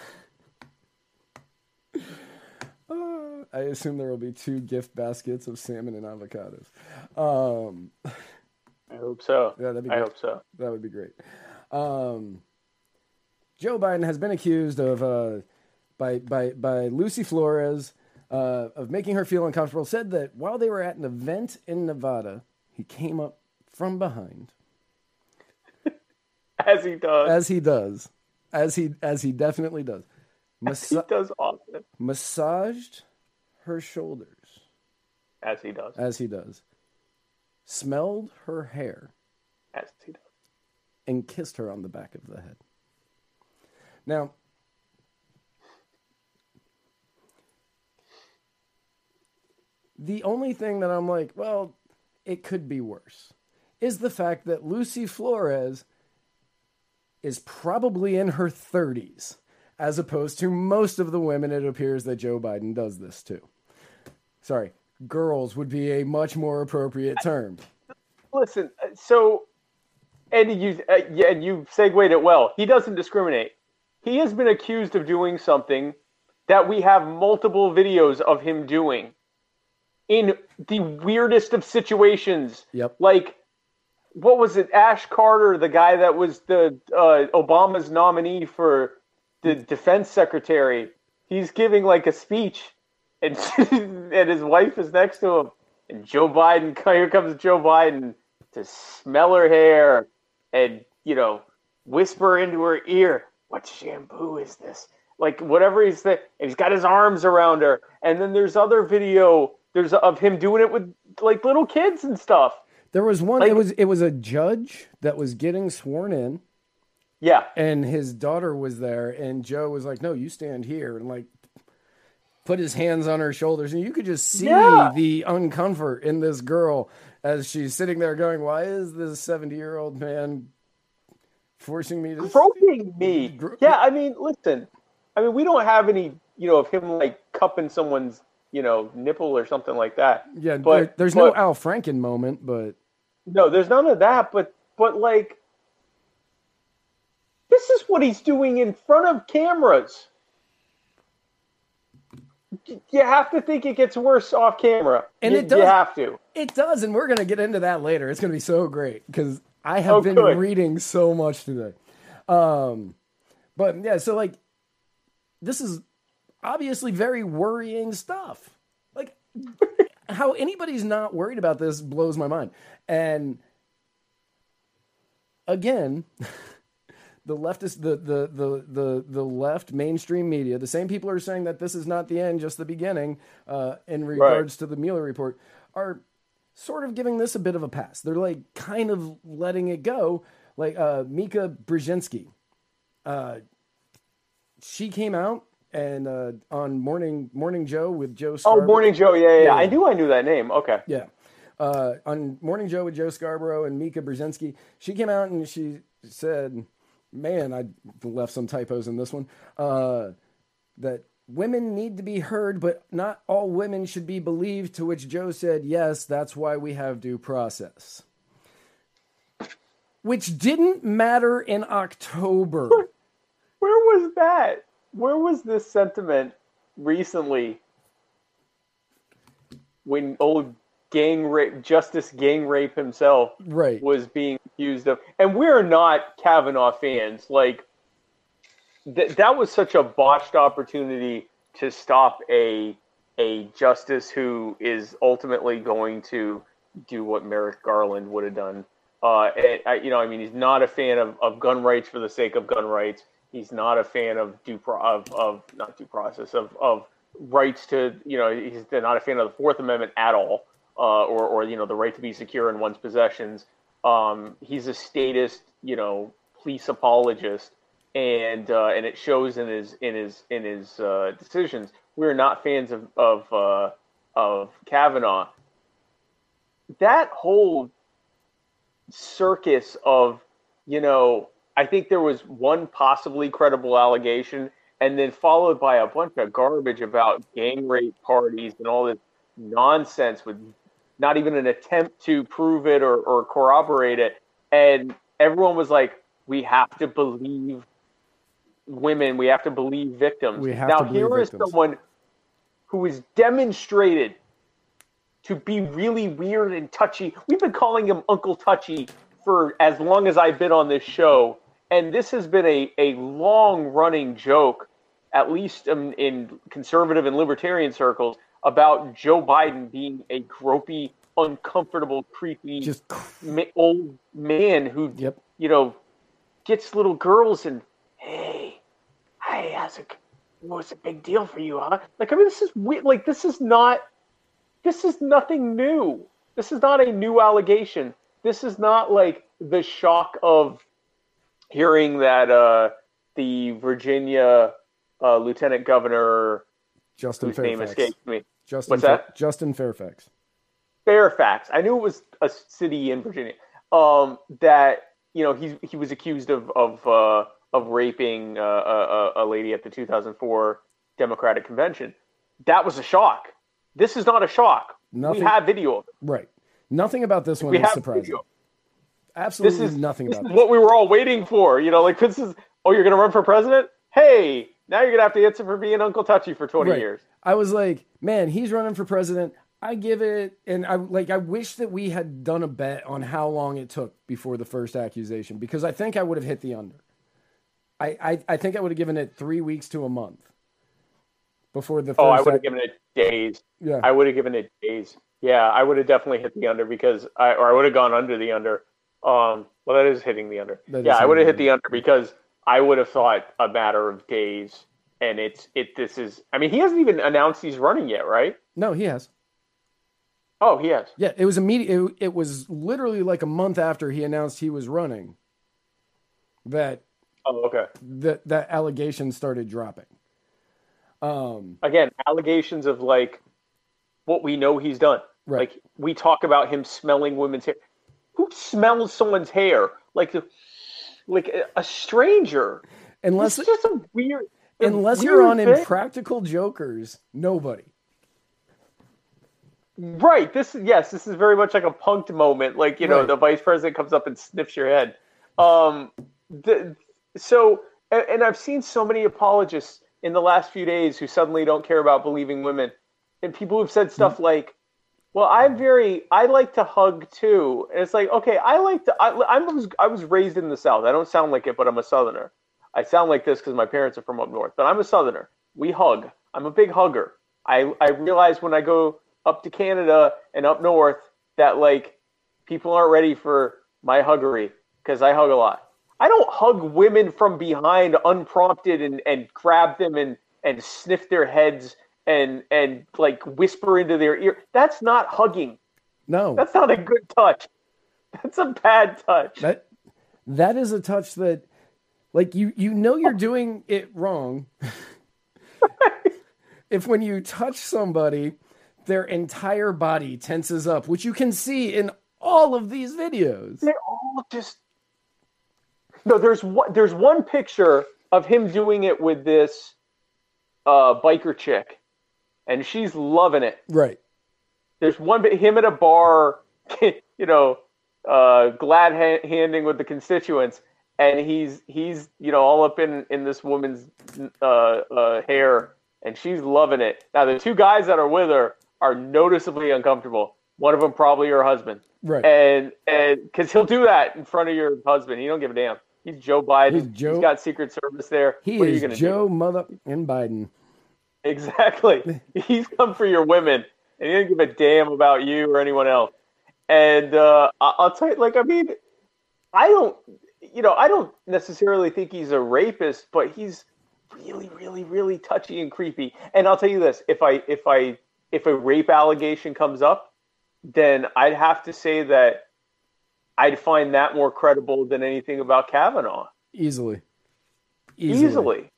uh, I assume there will be two gift baskets of salmon and avocados. Um, I hope so. Yeah, that'd be. Great. I hope so. That would be great. Um, Joe Biden has been accused of uh, by by by Lucy Flores uh, of making her feel uncomfortable. Said that while they were at an event in Nevada, he came up from behind, (laughs) as he does, as he does, as he as he definitely does. He does often. Massaged her shoulders, as he does, as he does. Smelled her hair, as he does, and kissed her on the back of the head. Now, the only thing that I'm like, well, it could be worse, is the fact that Lucy Flores is probably in her 30s, as opposed to most of the women it appears that Joe Biden does this to. Sorry, girls would be a much more appropriate term. Listen, uh, so, and you, uh, and you segued it well. He doesn't discriminate. He has been accused of doing something that we have multiple videos of him doing in the weirdest of situations. Yep. Like what was it? Ash Carter, the guy that was the uh, Obama's nominee for the defense secretary. He's giving like a speech, and (laughs) and his wife is next to him. And Joe Biden, (laughs) here comes Joe Biden to smell her hair and you know whisper into her ear, "What shampoo is this?" Like whatever he's saying, and he's got his arms around her. And then there's other video. There's of him doing it with like little kids and stuff there was one. Like, it was it was a judge that was getting sworn in. Yeah, and his daughter was there, and Joe was like, "No, you stand here," and like put his hands on her shoulders, and you could just see yeah. the uncomfort in this girl as she's sitting there going, "Why is this seventy-year-old man forcing me to groping me?" Gro- yeah, I mean, listen, I mean, we don't have any, you know, of him like cupping someone's, you know, nipple or something like that. Yeah, but there, there's but, no Al Franken moment, but no, there's none of that. But but like, this is what he's doing in front of cameras. You have to think it gets worse off camera, and you, it does. You have to. It does, and we're gonna get into that later. It's gonna be so great because I have oh, been good. reading so much today. Um, but yeah, so like, this is obviously very worrying stuff. Like, how anybody's not worried about this blows my mind. And again, (laughs) the leftist, the, the the the the left mainstream media, the same people are saying that this is not the end, just the beginning. Uh, in regards right. to the Mueller report, are sort of giving this a bit of a pass. They're like kind of letting it go. Like uh, Mika Brzezinski, uh, she came out and uh, on Morning Morning Joe with Joe. Scarborough. Oh, Morning Joe, yeah, yeah, yeah, I knew I knew that name. Okay, yeah. Uh, on Morning Joe with Joe Scarborough and Mika Brzezinski, she came out and she said, "Man, I left some typos in this one." Uh, that women need to be heard, but not all women should be believed. To which Joe said, "Yes, that's why we have due process." Which didn't matter in October. (laughs) Where was that? Where was this sentiment recently when old gang rape justice gang rape himself right. was being accused of? And we're not kavanaugh fans. Like th- that was such a botched opportunity to stop a a justice who is ultimately going to do what merrick garland would have done. Uh, and, you know i mean he's not a fan of, of gun rights for the sake of gun rights He's not a fan of due pro- of, of not due process of, of rights to you know he's not a fan of the Fourth Amendment at all, uh, or or you know the right to be secure in one's possessions. Um, he's a statist, you know, police apologist, and uh, and it shows in his in his in his uh, decisions. We're not fans of of uh, of Kavanaugh. That whole circus of you know I think there was one possibly credible allegation, and then followed by a bunch of garbage about gang rape parties and all this nonsense with not even an attempt to prove it or, or corroborate it. And everyone was like, we have to believe women, we have to believe victims. We have now, here is someone who is demonstrated to be really weird and touchy. We've been calling him Uncle Touchy for as long as I've been on this show and this has been a, a long running joke, at least in, in conservative and libertarian circles, about Joe Biden being a gropey, uncomfortable, creepy, just ma- old man who, yep. you know, gets little girls and hey, hey, how's it? Oh, What's a big deal for you, huh? Like, I mean, this is weird. Like, this is not. This is nothing new. This is not a new allegation. This is not like the shock of hearing that uh, the Virginia uh, Lieutenant Governor, Justin whose Fairfax. name escapes me. Justin What's that? Justin Fairfax. Fairfax. I knew it was a city in Virginia. Um, that you know he he was accused of of uh, of raping uh, a, a lady at the 2004 Democratic Convention. That was a shock. This is not a shock. Nothing, we have video of it. Right. Nothing about this one we is surprising. Video. Absolutely this is, nothing this about is what we were all waiting for. You know, like this is oh, you're gonna run for president? Hey, now you're gonna have to answer for being Uncle Touchy for 20 right. years. I was like, man, he's running for president. I give it, and I like. I wish that we had done a bet on how long it took before the first accusation because I think I would have hit the under. I I, I think I would have given it three weeks to a month before the. oh, I would have given it days. Yeah, I would have given it days. Yeah, I would have definitely hit the under because I, or I would have gone under the under um, well, that is hitting the under. That yeah, I would have hit the under because I would have thought a matter of days. And it's it. This is. I mean, he hasn't even announced he's running yet, right? No, he has. Oh, he has. Yeah, it was immediate. It, it was literally like a month after he announced he was running. That. Oh, okay. That that allegation started dropping. Um, Again, allegations of like what we know he's done. Right. Like we talk about him smelling women's hair who smells someone's hair like like a stranger? Unless it's just a weird. A unless weird you're on thing. Impractical Jokers, nobody. Right. This yes, this is very much like a punked moment. Like you know, right. the vice president comes up and sniffs your head. Um, the, so and, and I've seen so many apologists in the last few days who suddenly don't care about believing women, and people who've said stuff mm-hmm. like, Well, I'm very. I like to hug too, and it's like okay. I like to. I, I was I was raised in the South. I don't sound like it, but I'm a Southerner. I sound like this because my parents are from up north, but I'm a Southerner. We hug. I'm a big hugger. I I realize when I go up to Canada and up north that like people aren't ready for my huggery because I hug a lot. I don't hug women from behind unprompted and, and grab them and, and sniff their heads and and like whisper into their ear. That's not hugging. No. That's not a good touch. That's a bad touch. That that is a touch that like you you know you're doing it wrong. (laughs) if when you touch somebody their entire body tenses up, which you can see in all of these videos. They all just No, there's one there's one picture of him doing it with this uh, biker chick and she's loving it. Right. There's one bit him at a bar, (laughs) you know, uh, glad ha- handing with the constituents, and he's he's you know all up in in this woman's uh, uh, hair, and she's loving it. Now the two guys that are with her are noticeably uncomfortable. One of them probably her husband, right? And and because he'll do that in front of your husband, he don't give a damn. He's Joe Biden. He's Joe, He's got Secret Service there. He what is Joe do? Mother and Biden. Exactly. (laughs) He's come for your women, and he doesn't give a damn about you or anyone else. And uh, I'll tell you, like, I mean, I don't, you know, I don't necessarily think he's a rapist, but he's really, really, really touchy and creepy. And I'll tell you this: if I, if I, if a rape allegation comes up, then I'd have to say that I'd find that more credible than anything about Kavanaugh. Easily. Easily. Easily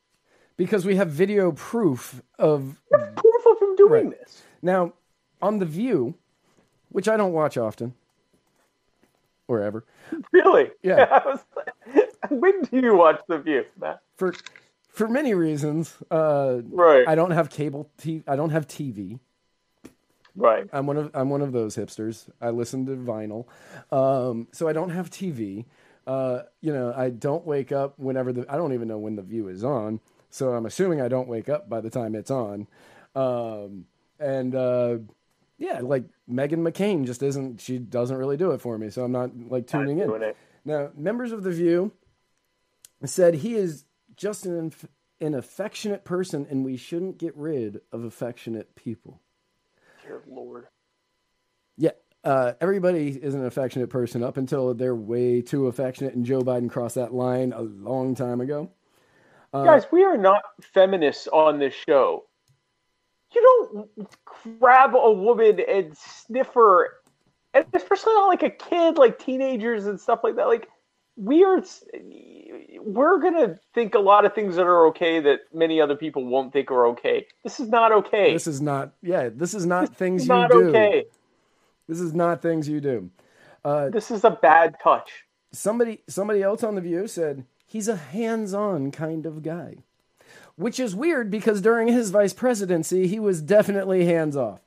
because we have video proof of proof of him doing right. this. Now, on the View, which I don't watch often or ever. Really? Yeah. (laughs) when do you watch the View, Matt? For for many reasons. Uh, right. I don't have cable. T- I don't have TV. Right. I'm one of I'm one of those hipsters. I listen to vinyl, um, so I don't have TV. Uh, you know, I don't wake up whenever the I don't even know when the View is on. So I'm assuming I don't wake up by the time it's on. Um, and uh, yeah, like Meghan McCain just isn't, she doesn't really do it for me. So I'm not like tuning in. It. Now, members of The View said he is just an, an affectionate person and we shouldn't get rid of affectionate people. Dear Lord. Yeah, uh, everybody is an affectionate person up until they're way too affectionate, and Joe Biden crossed that line a long time ago. Uh, Guys, we are not feminists on this show. You don't grab a woman and sniff her, and especially not like a kid, like teenagers and stuff like that. Like we are, we're gonna think a lot of things that are okay that many other people won't think are okay. This is not okay. This is not. Yeah, this is not this things is you not do. Okay. This is not things you do. Uh, this is a bad touch. Somebody, somebody else on the View said he's a hands on kind of guy. Which is weird because during his vice presidency, he was definitely hands off.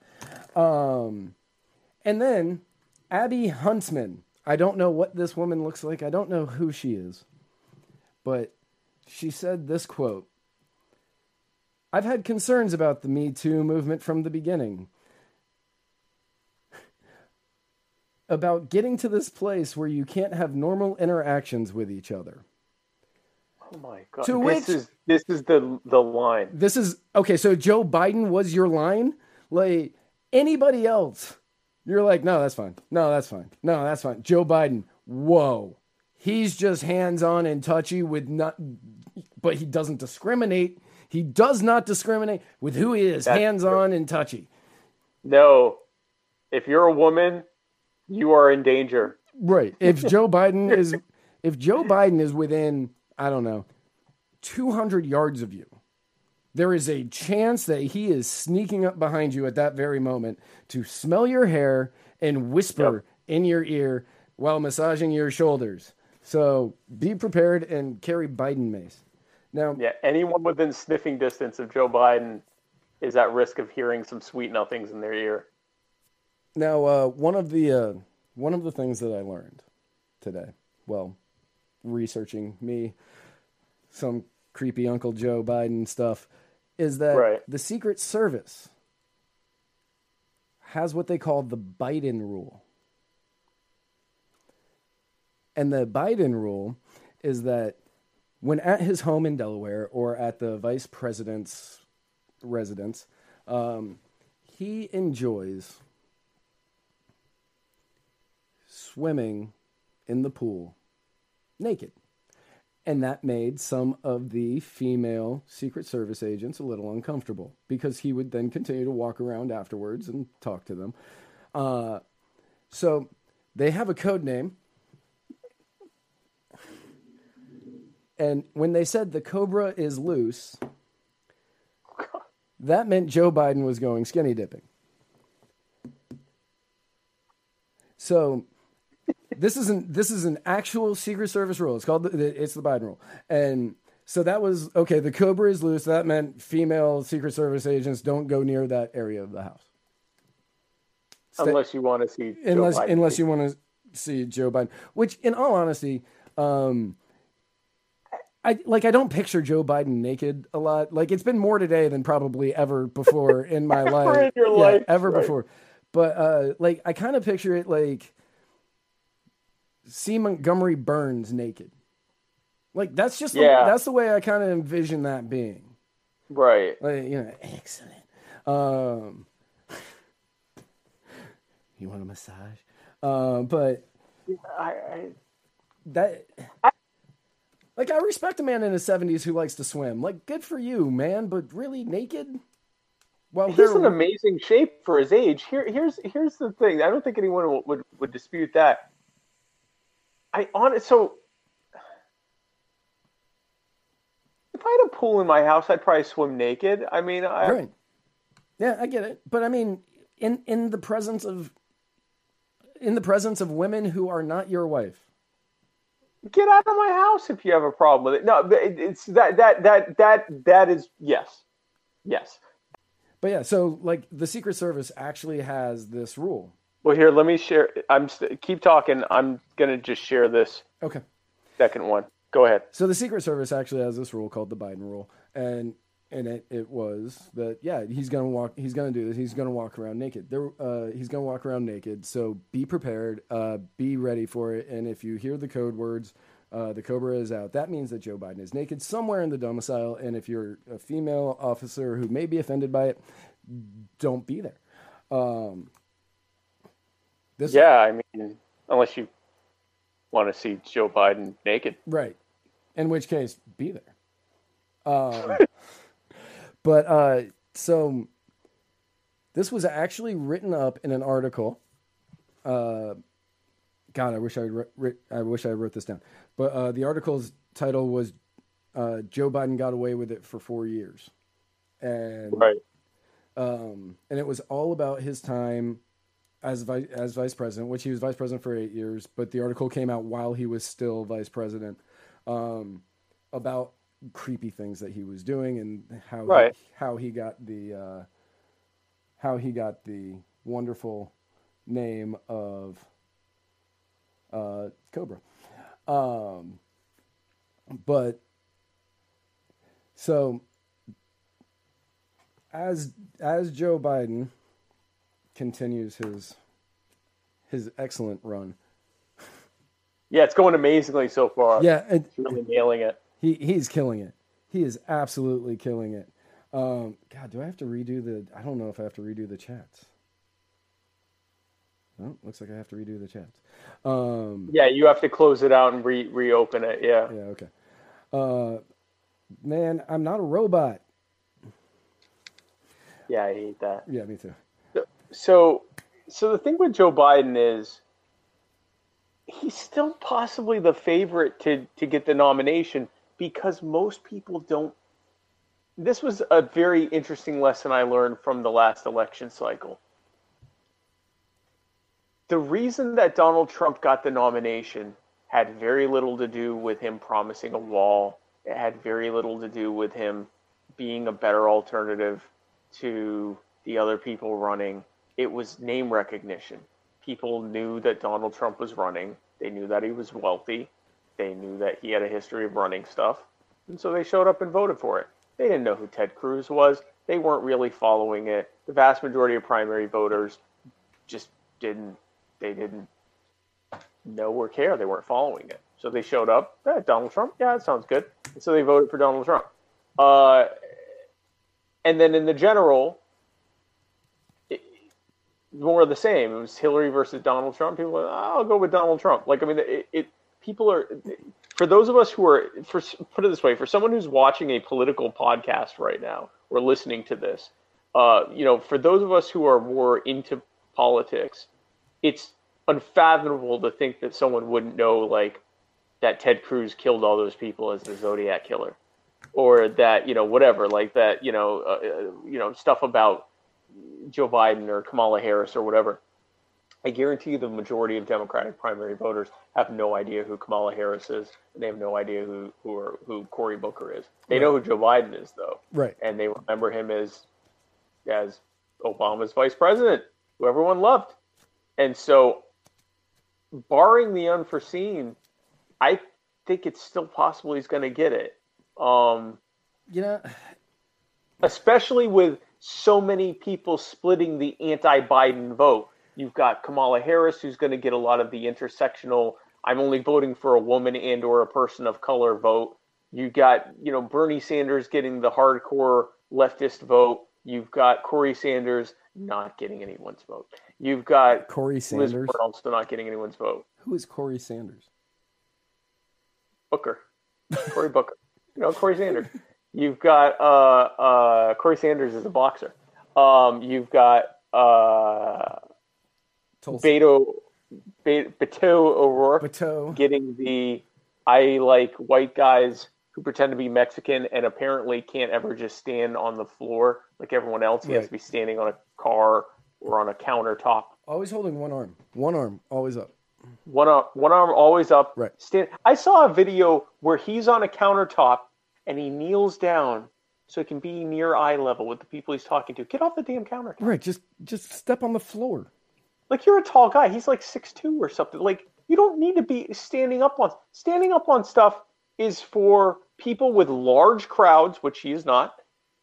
Um, and then Abby Huntsman. I don't know what this woman looks like. I don't know who she is. But she said this quote I've had concerns about the Me Too movement from the beginning. about getting to this place where you can't have normal interactions with each other. Oh my god! To this which, is this is the the line. This is okay. So Joe Biden was your line. Like anybody else, you're like, no, that's fine. No, that's fine. No, that's fine. Joe Biden, whoa, he's just hands on and touchy with not, but he doesn't discriminate. He does not discriminate with who he is, hands on and touchy. No, if you're a woman, you are in danger. Right. If Joe Biden is, if Joe Biden is within I don't know, 200 yards of you, there is a chance that he is sneaking up behind you at that very moment to smell your hair and whisper yep. in your ear while massaging your shoulders. So be prepared and carry Biden mace. Now, yeah, anyone within sniffing distance of Joe Biden is at risk of hearing some sweet nothings in their ear. Now, uh, one of the uh, one of the things that I learned today, well, researching me some creepy Uncle Joe Biden stuff, is that right. the Secret Service has what they call the Biden rule. And the Biden rule is that when at his home in Delaware or at the vice president's residence, um, he enjoys swimming in the pool naked. And that made some of the female Secret Service agents a little uncomfortable because he would then continue to walk around afterwards and talk to them. Uh, so they have a code name. And when they said the Cobra is loose, that meant Joe Biden was going skinny dipping. So this isn't this is an actual Secret Service rule. It's called the, it's the Biden rule, and so that was okay. The Cobra is loose. That meant female Secret Service agents don't go near that area of the house, Stay, unless you want to see unless unless you want to see Joe Biden. Which, in all honesty, um, I like I don't picture Joe Biden naked a lot. Like it's been more today than probably ever before in my (laughs) life. In your yeah, life, ever right. before. But uh, like I kind of picture it like C. Montgomery Burns naked. Like that's just yeah. the, that's the way I kind of envision that being. Right. Like, you know, excellent. Um, (laughs) you want a massage? Uh, but I, I that I, like I respect a man in his seventies who likes to swim. Like, good for you, man. But really, naked. Well, he's in amazing shape for his age. Here, here's here's the thing. I don't think anyone would would dispute that. I on so if I had a pool in my house, I'd probably swim naked. I mean, I, right? Yeah, I get it, but I mean, in in the presence of in the presence of women who are not your wife. Get out of my house if you have a problem with it. No, it's that that that that that is yes, yes. But yeah, so like the Secret Service actually has this rule well, here, let me share. I'm keep talking. I'm gonna just share this. Okay. Second one. Go ahead. So the Secret Service actually has this rule called the Biden rule, and and it, it was that yeah he's gonna walk he's gonna do this he's gonna walk around naked there uh, he's gonna walk around naked so be prepared uh, be ready for it and if you hear the code words uh, the cobra is out that means that joe biden is naked somewhere in the domicile and if you're a female officer who may be offended by it don't be there um, this yeah, I mean, unless you want to see Joe Biden naked, right? In which case, be there. Um, (laughs) but uh, so this was actually written up in an article. Uh, God, I wish I re- I wish I wrote this down. But uh, the article's title was uh, "Joe Biden got away with it for four years," and right. Um, and it was all about his time as vice as vice president, which he was vice president for eight years. But the article came out while he was still vice president um, about creepy things that he was doing and how right. he, how he got the uh, how he got the wonderful name of uh, Cobra. Um, but so as as Joe Biden continues his his excellent run. Yeah, it's going amazingly so far. Yeah, and he's really nailing it. He he's killing it. He is absolutely killing it. Um, God, do I have to redo the? I don't know if I have to redo the chats. Oh, looks like I have to redo the chats. Um, yeah, you have to close it out and re reopen it. Yeah. Yeah. Okay. Uh, man, I'm not a robot. Yeah, I hate that. Yeah, me too. So, so the thing with Joe Biden is he's still possibly the favorite to to get the nomination because most people don't. This was a very interesting lesson I learned from the last election cycle. The reason that Donald Trump got the nomination had very little to do with him promising a wall. It had very little to do with him being a better alternative to the other people running it was name recognition. People knew that Donald Trump was running. They knew that he was wealthy. They knew that he had a history of running stuff. And so they showed up and voted for it. They didn't know who Ted Cruz was. They weren't really following it. The vast majority of primary voters just didn't they didn't know or care. They weren't following it. So they showed up. Eh, Donald Trump. Yeah, that sounds good. And so they voted for Donald Trump. Uh, and then in the general, more of the same. It was Hillary versus Donald Trump. People, were, I'll go with Donald Trump. Like I mean, it, it people are for those of us who are for put it this way for someone who's watching a political podcast right now or listening to this uh, you know for those of us who are more into politics it's unfathomable to think that someone wouldn't know like that ted cruz killed all those people as the zodiac killer or that you know whatever like that you know uh, uh you know stuff about joe biden or kamala harris or whatever I guarantee you the majority of Democratic primary voters have no idea who Kamala Harris is, they have no idea who who, are, who Cory Booker is. They right. know who Joe Biden is, though, right? And they remember him as as Obama's vice president, who everyone loved. And so, barring the unforeseen, I think it's still possible he's going to get it. Um, you know, (sighs) especially with so many people splitting the anti-Biden vote You've got Kamala Harris, who's going to get a lot of the intersectional. I'm only voting for a woman and or a person of color vote. You've got you know Bernie Sanders getting the hardcore leftist vote. You've got Corey Sanders not getting anyone's vote. You've got Corey Sanders also not getting anyone's vote. Who is Corey Sanders? Booker, Cory Booker. You know Corey Sanders. (laughs) You've got uh, uh, Corey Sanders is a boxer. Um, you've got uh, Beto, Beto, Beto O'Rourke Beto. getting the I like white guys who pretend to be Mexican and apparently can't ever just stand on the floor like everyone else. He right. has to be standing on a car or on a countertop. Always holding one arm. One arm, always up. One arm, one arm always up. Right. Stand. I saw a video where he's on a countertop and he kneels down so he can be near eye level with the people he's talking to. Get off the damn counter. Right. Just just step on the floor. Like you're a tall guy. He's like six two or something. Like you don't need to be standing up on standing up on stuff is for people with large crowds, which he is not,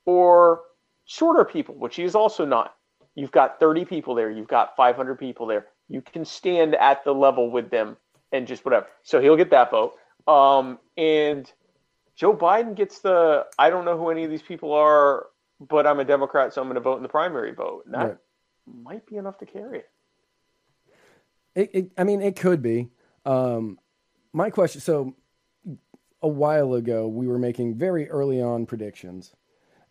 or shorter people, which he is also not. You've got 30 people there, you've got 500 people there. You can stand at the level with them and just whatever. So he'll get that vote. Um, and Joe Biden gets the I don't know who any of these people are, but I'm a Democrat, so I'm going to vote in the primary vote. And that right. might be enough to carry it. It, it, I mean, it could be. Um, my question. So, a while ago, we were making very early on predictions.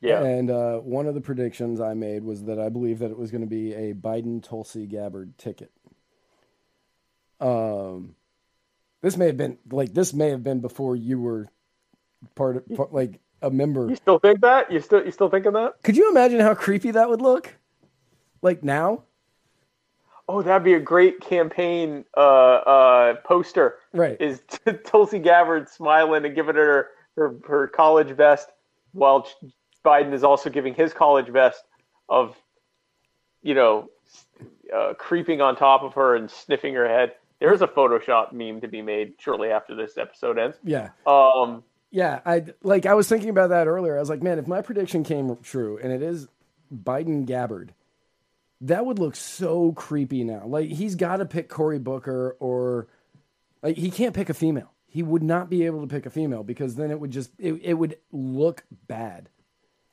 Yeah. And uh, one of the predictions I made was that I believe that it was going to be a Biden Tulsi Gabbard ticket. Um, this may have been like this may have been before you were part of part, like a member. You still think that? You still you still thinking that? Could you imagine how creepy that would look? Like now? oh, that'd be a great campaign uh, uh, poster. Right. Is (laughs) Tulsi Gabbard smiling and giving her, her her college vest while Biden is also giving his college vest of, you know, uh, creeping on top of her and sniffing her head. There's a Photoshop meme to be made shortly after this episode ends. Yeah. Um. Yeah, I like. I was thinking about that earlier. I was like, man, if my prediction came true, and it is Biden Gabbard, that would look so creepy now. Like he's got to pick Cory Booker or like he can't pick a female. He would not be able to pick a female because then it would just it, it would look bad.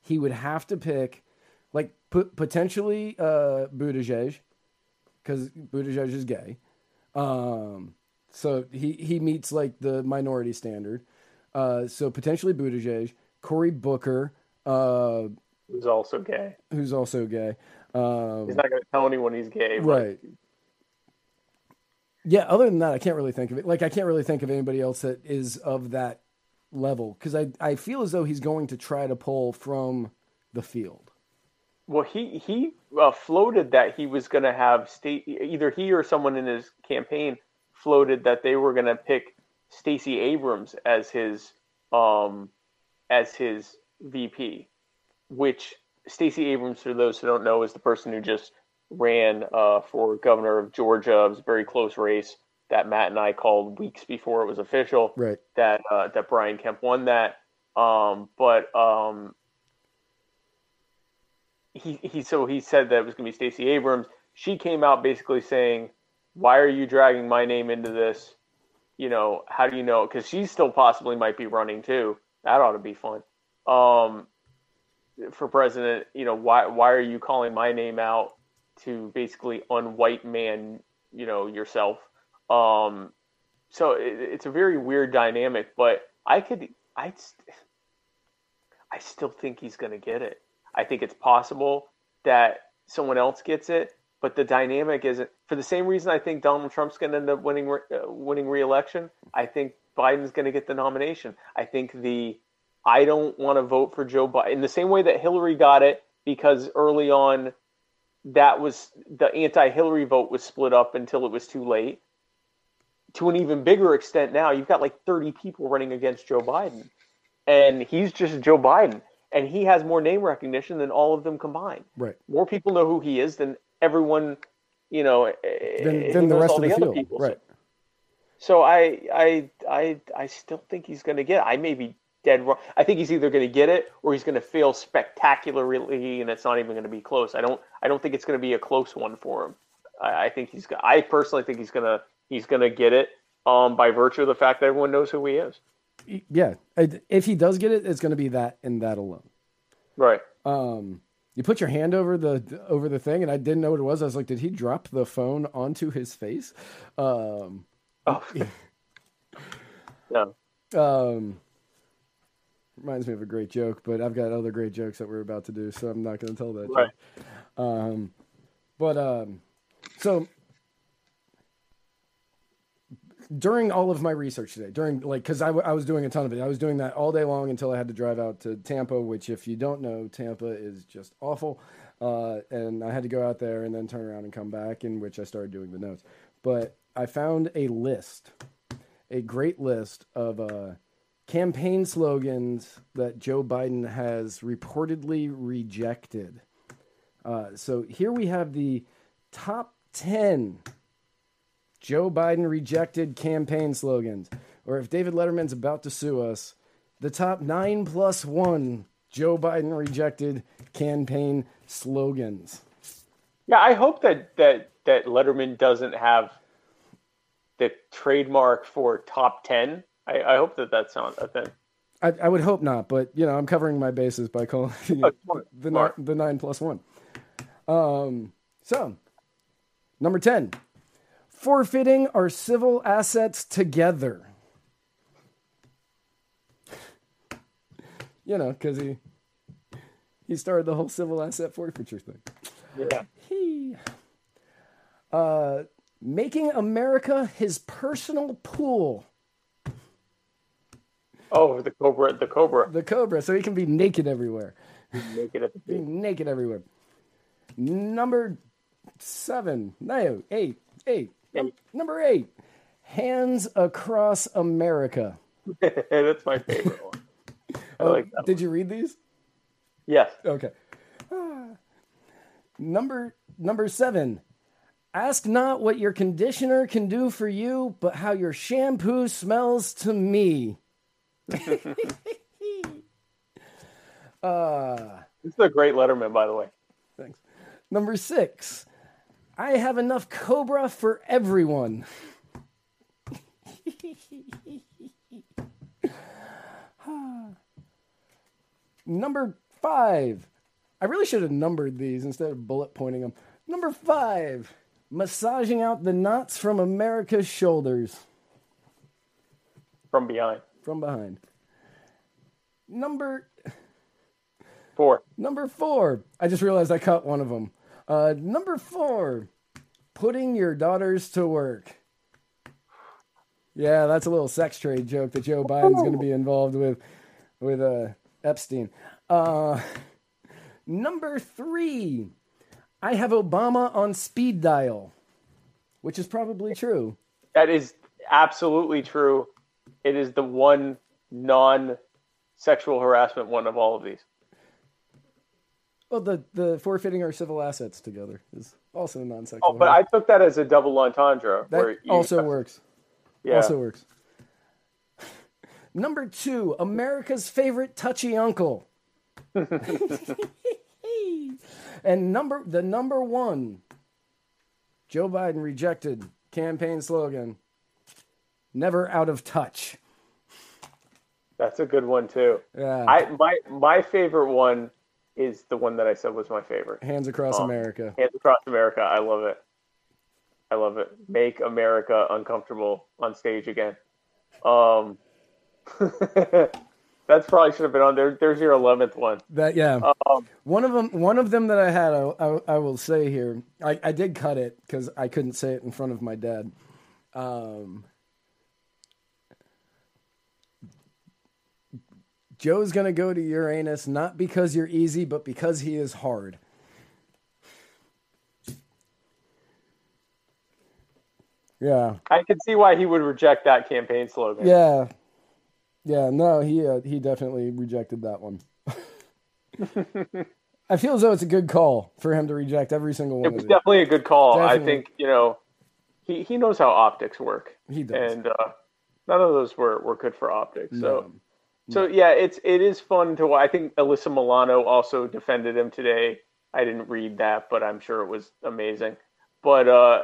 He would have to pick like p- potentially uh Buttigieg because Buttigieg is gay. Um, so he he meets like the minority standard. Uh, so potentially Buttigieg, Cory Booker, uh, who's also gay. Who's also gay. Um, he's not going to tell anyone he's gay. Right. Yeah. Other than that, I can't really think of it. Like, I can't really think of anybody else that is of that level because I, I feel as though he's going to try to pull from the field. Well, he he uh, floated that he was going to have state either he or someone in his campaign floated that they were going to pick Stacey Abrams as his um as his VP, which Stacey Abrams, for those who don't know, is the person who just ran uh, for governor of Georgia. It was a very close race that Matt and I called weeks before it was official. Right. That uh, that Brian Kemp won that. Um, but um, he he so he said that it was going to be Stacey Abrams. she came out basically saying, "Why are you dragging my name into this? You know, how do you know?" Because she still possibly might be running too. That ought to be fun. Um, for president, you know, why why are you calling my name out to basically unwhite man, you know, yourself? Um, so it, it's a very weird dynamic, but I could I I still think he's going to get it. I think it's possible that someone else gets it, but the dynamic isn't for the same reason I think Donald Trump's going to end up winning uh, winning re-election. I think Biden's going to get the nomination. I think the I don't want to vote for Joe Biden in the same way that Hillary got it because early on that was the anti-Hillary vote was split up until it was too late. To an even bigger extent now, you've got like 30 people running against Joe Biden. And he's just Joe Biden and he has more name recognition than all of them combined. Right. More people know who he is than everyone, you know, than, than the rest of the, the field. People. Right. So, so I, I, I, I still think he's going to get. It. I may be dead wrong. I think he's either going to get it or he's going to fail spectacularly, and it's not even going to be close. I don't. I don't think it's going to be a close one for him. I, I think he's. I personally think he's going to. He's going to get it. Um, by virtue of the fact that everyone knows who he is. Yeah, if he does get it, it's going to be that and that alone. Right. Um, you put your hand over the over the thing, and I didn't know what it was. I was like, did he drop the phone onto his face? Um, oh. (laughs) no. Um, reminds me of a great joke, but I've got other great jokes that we're about to do, so I'm not going to tell that. Right. Joke. Um, but um, so during all of my research today, during like, because I, w- I was doing a ton of it. I was doing that all day long until I had to drive out to Tampa, which, if you don't know, Tampa is just awful. Uh, and I had to go out there and then turn around and come back, in which I started doing the notes. But I found a list, a great list of uh, campaign slogans that Joe Biden has reportedly rejected. Uh, so here we have the top 10 Joe Biden rejected campaign slogans, or if David Letterman's about to sue us, the top nine plus one Joe Biden rejected campaign slogans. Yeah, I hope that that that Letterman doesn't have the trademark for top ten. I, I hope that that's not a thing. I, I, would hope not, but you know, I'm covering my bases by calling (laughs) oh, the, nine, the nine plus one. Um, so, number ten, forfeiting our civil assets together. You know, because he he started the whole civil asset forfeiture thing. Yeah. He uh, making America his personal pool. Oh, the cobra, the cobra, the cobra, so he can be naked everywhere. Naked at the be naked everywhere. Number seven, no, eight, eight. Num- number eight, Hands Across America. (laughs) That's my favorite one. I oh, like did one. you read these? Yes. Okay. Ah. (sighs) Number number seven. Ask not what your conditioner can do for you, but how your shampoo smells to me. (laughs) uh, this is a great Letterman, by the way. Thanks. Number six. I have enough Cobra for everyone. Number five. I really should have numbered these instead of bullet pointing them. Number five. Massaging out the knots from America's shoulders. From behind. From behind. Number four. Number four. I just realized I cut one of them. Uh, number four, putting your daughters to work. Yeah, that's a little sex trade joke that Joe Biden's going to be involved with with uh, Epstein. Uh, number three, I have Obama on speed dial, which is probably true. That is absolutely true. It is the one non sexual harassment one of all of these. Well, the the forfeiting our civil assets together is also non-sexual. Oh, but I took that as a double entendre. That also works. Yeah, also works. (laughs) Number two, America's favorite touchy uncle. (laughs) and number the number one Joe Biden rejected campaign slogan, never out of touch. That's a good one too. Yeah. I my my favorite one is the one that I said was my favorite. Hands across Oh. America. Hands across America. I love it. I love it. Make America uncomfortable on stage again. Um, (laughs) that's probably should have been on there. There's your eleventh one. That yeah. Um, One of them, one of them that I had, I, I, I will say here. I, I did cut it because I couldn't say it in front of my dad. Um, Joe's gonna go to Uranus not because you're easy, but because he is hard. Yeah, I can see why he would reject that campaign slogan. yeah, yeah. No, he uh, he definitely rejected that one. (laughs) I feel as though it's a good call for him to reject every single one It of was these. definitely a good call. I think you know he he knows how optics work, He does. and uh, none of those were, were good for optics. So No. So yeah, it's it is fun to. I think Alyssa Milano also defended him today. I didn't read that, but I'm sure it was amazing. But uh,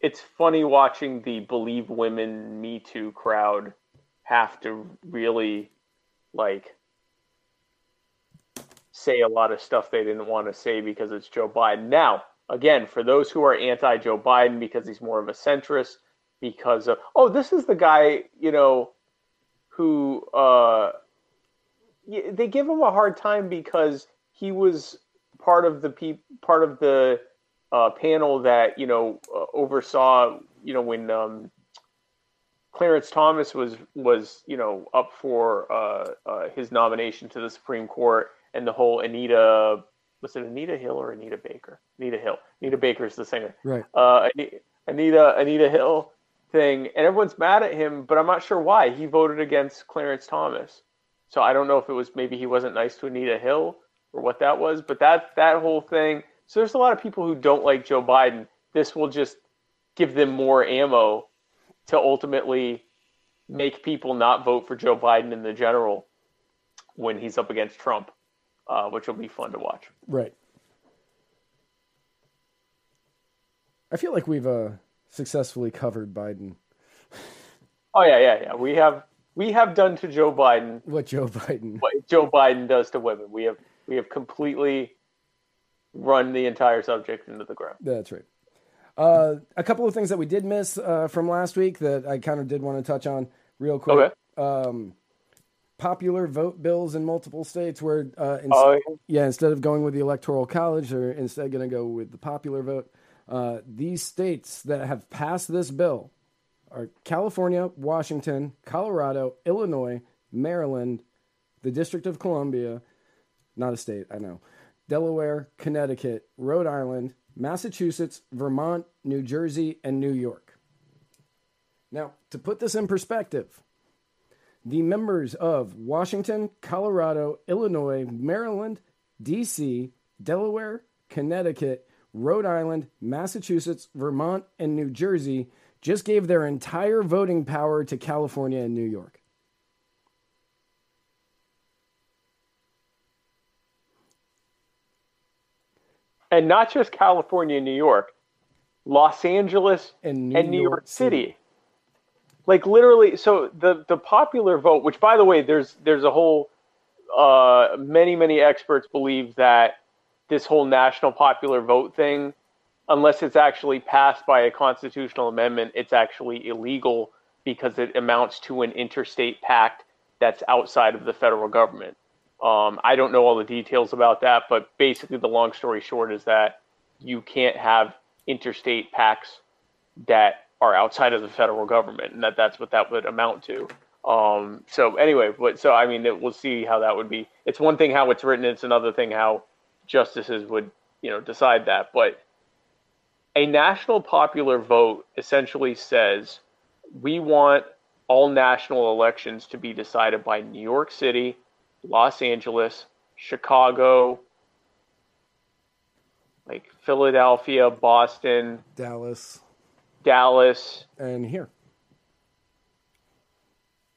it's funny watching the Believe Women Me Too crowd have to really like say a lot of stuff they didn't want to say because it's Joe Biden. Now, again, for those who are anti Joe Biden because he's more of a centrist, because of oh, this is the guy, you know, who uh, they give him a hard time because he was part of the pe- part of the uh, panel that you know uh, oversaw you know when um, Clarence Thomas was was you know up for uh, uh, his nomination to the Supreme Court and the whole Anita was it Anita Hill or Anita Baker? Anita Hill. Anita Baker is the singer. Right. Uh, Anita Anita Hill thing, and everyone's mad at him, but I'm not sure why. He voted against Clarence Thomas, so I don't know if it was maybe he wasn't nice to Anita Hill or what that was, but that that whole thing. So there's a lot of people who don't like Joe Biden. This will just give them more ammo to ultimately make people not vote for Joe Biden in the general when he's up against Trump, uh, which will be fun to watch. Right. I feel like we've uh, successfully covered Biden. Oh yeah, yeah, yeah. We have we have done to Joe Biden What Joe Biden? (laughs) what Joe Biden does to women. We have we have completely run the entire subject into the ground. That's right. Uh, a couple of things that we did miss uh, from last week that I kind of did want to touch on real quick. Okay. Um, popular vote bills in multiple states where, uh, ins- Oh, yeah, instead of going with the electoral college, they're instead going to go with the popular vote. Uh, these states that have passed this bill are California, Washington, Colorado, Illinois, Maryland, the District of Columbia, not a state, I know, Delaware, Connecticut, Rhode Island, Massachusetts, Vermont, New Jersey, and New York. Now, to put this in perspective, the members of Washington, Colorado, Illinois, Maryland, D.C., Delaware, Connecticut, Rhode Island, Massachusetts, Vermont, and New Jersey just gave their entire voting power to California and New York. and not just California and New York, Los Angeles And New and New York York City. City. Like literally, so the the popular vote, which by the way, there's there's a whole uh, many many experts believe that this whole national popular vote thing, unless it's actually passed by a constitutional amendment, it's actually illegal because it amounts to an interstate pact that's outside of the federal government. Um, I don't know all the details about that, but basically, the long story short is that you can't have interstate pacts that are outside of the federal government, and that that's what that would amount to. Um, so anyway, but so I mean, it, we'll see how that would be. It's one thing how it's written; it's another thing how justices would, you know, decide that. But a national popular vote essentially says we want all national elections to be decided by New York City, Los Angeles, Chicago, like Philadelphia, Boston, Dallas, Dallas. and here.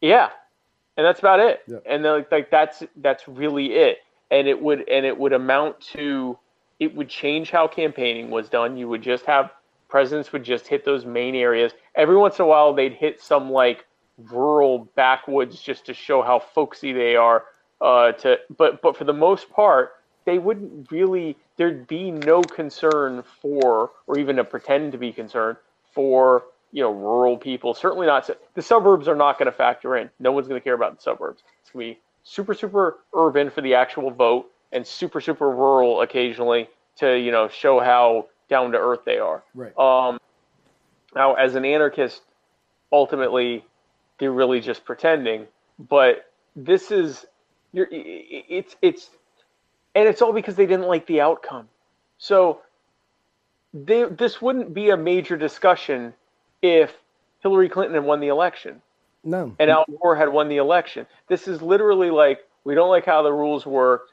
Yeah, and that's about it. Yeah. And like, like that's that's really it. And it would and it would amount to it would change how campaigning was done. You would just have presidents would just hit those main areas. Every once in a while, they'd hit some like rural backwoods just to show how folksy they are. Uh, to but but for the most part, they wouldn't really. There'd be no concern for, or even a pretend to be concerned for, you know, rural people. Certainly not. The suburbs are not going to factor in. No one's going to care about the suburbs. It's going to be super super urban for the actual vote and super super rural occasionally to you know show how down to earth they are. Right. Um, now, as an anarchist, ultimately, they're really just pretending. But this is, you're, it's it's, and it's all because they didn't like the outcome. So, they this wouldn't be a major discussion if Hillary Clinton had won the election. No. And Al Gore had won the election. This is literally like we don't like how the rules work,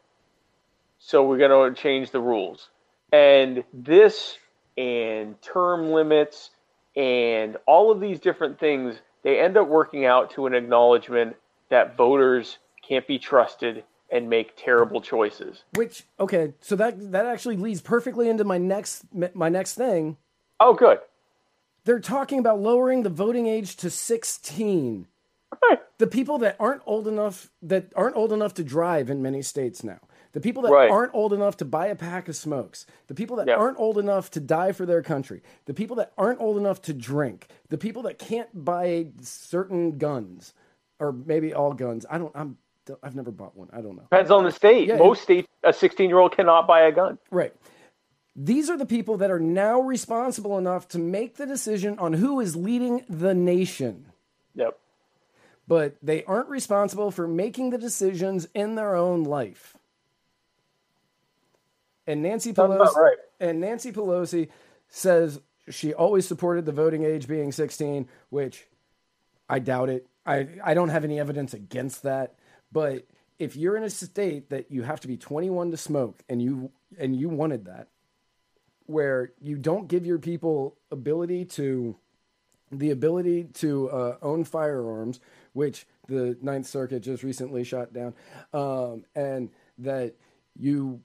so we're going to change the rules. And this and term limits and all of these different things, they end up working out to an acknowledgement that voters can't be trusted and make terrible choices. Which okay, so that that actually leads perfectly into my next my next thing. Oh, good. They're talking about lowering the voting age to 16. The people that aren't old enough that aren't old enough to drive in many states now. The people that Right. aren't old enough to buy a pack of smokes. The people that Yeah. aren't old enough to die for their country. The people that aren't old enough to drink. The people that can't buy certain guns or maybe all guns. I don't I'm I've never bought one. I don't know. Depends on the state. Yeah. Most states, a 16 year old cannot buy a gun. Right. These are the people that are now responsible enough to make the decision on who is leading the nation. Yep. But they aren't responsible for making the decisions in their own life. And Nancy Pelosi right. and Nancy Pelosi says she always supported the voting age being 16, which I doubt it. I, I don't have any evidence against that. But if you're in a state that you have to be 21 to smoke and you and you wanted that, where you don't give your people ability to the ability to uh, own firearms, which the Ninth Circuit just recently shot down, um, and that you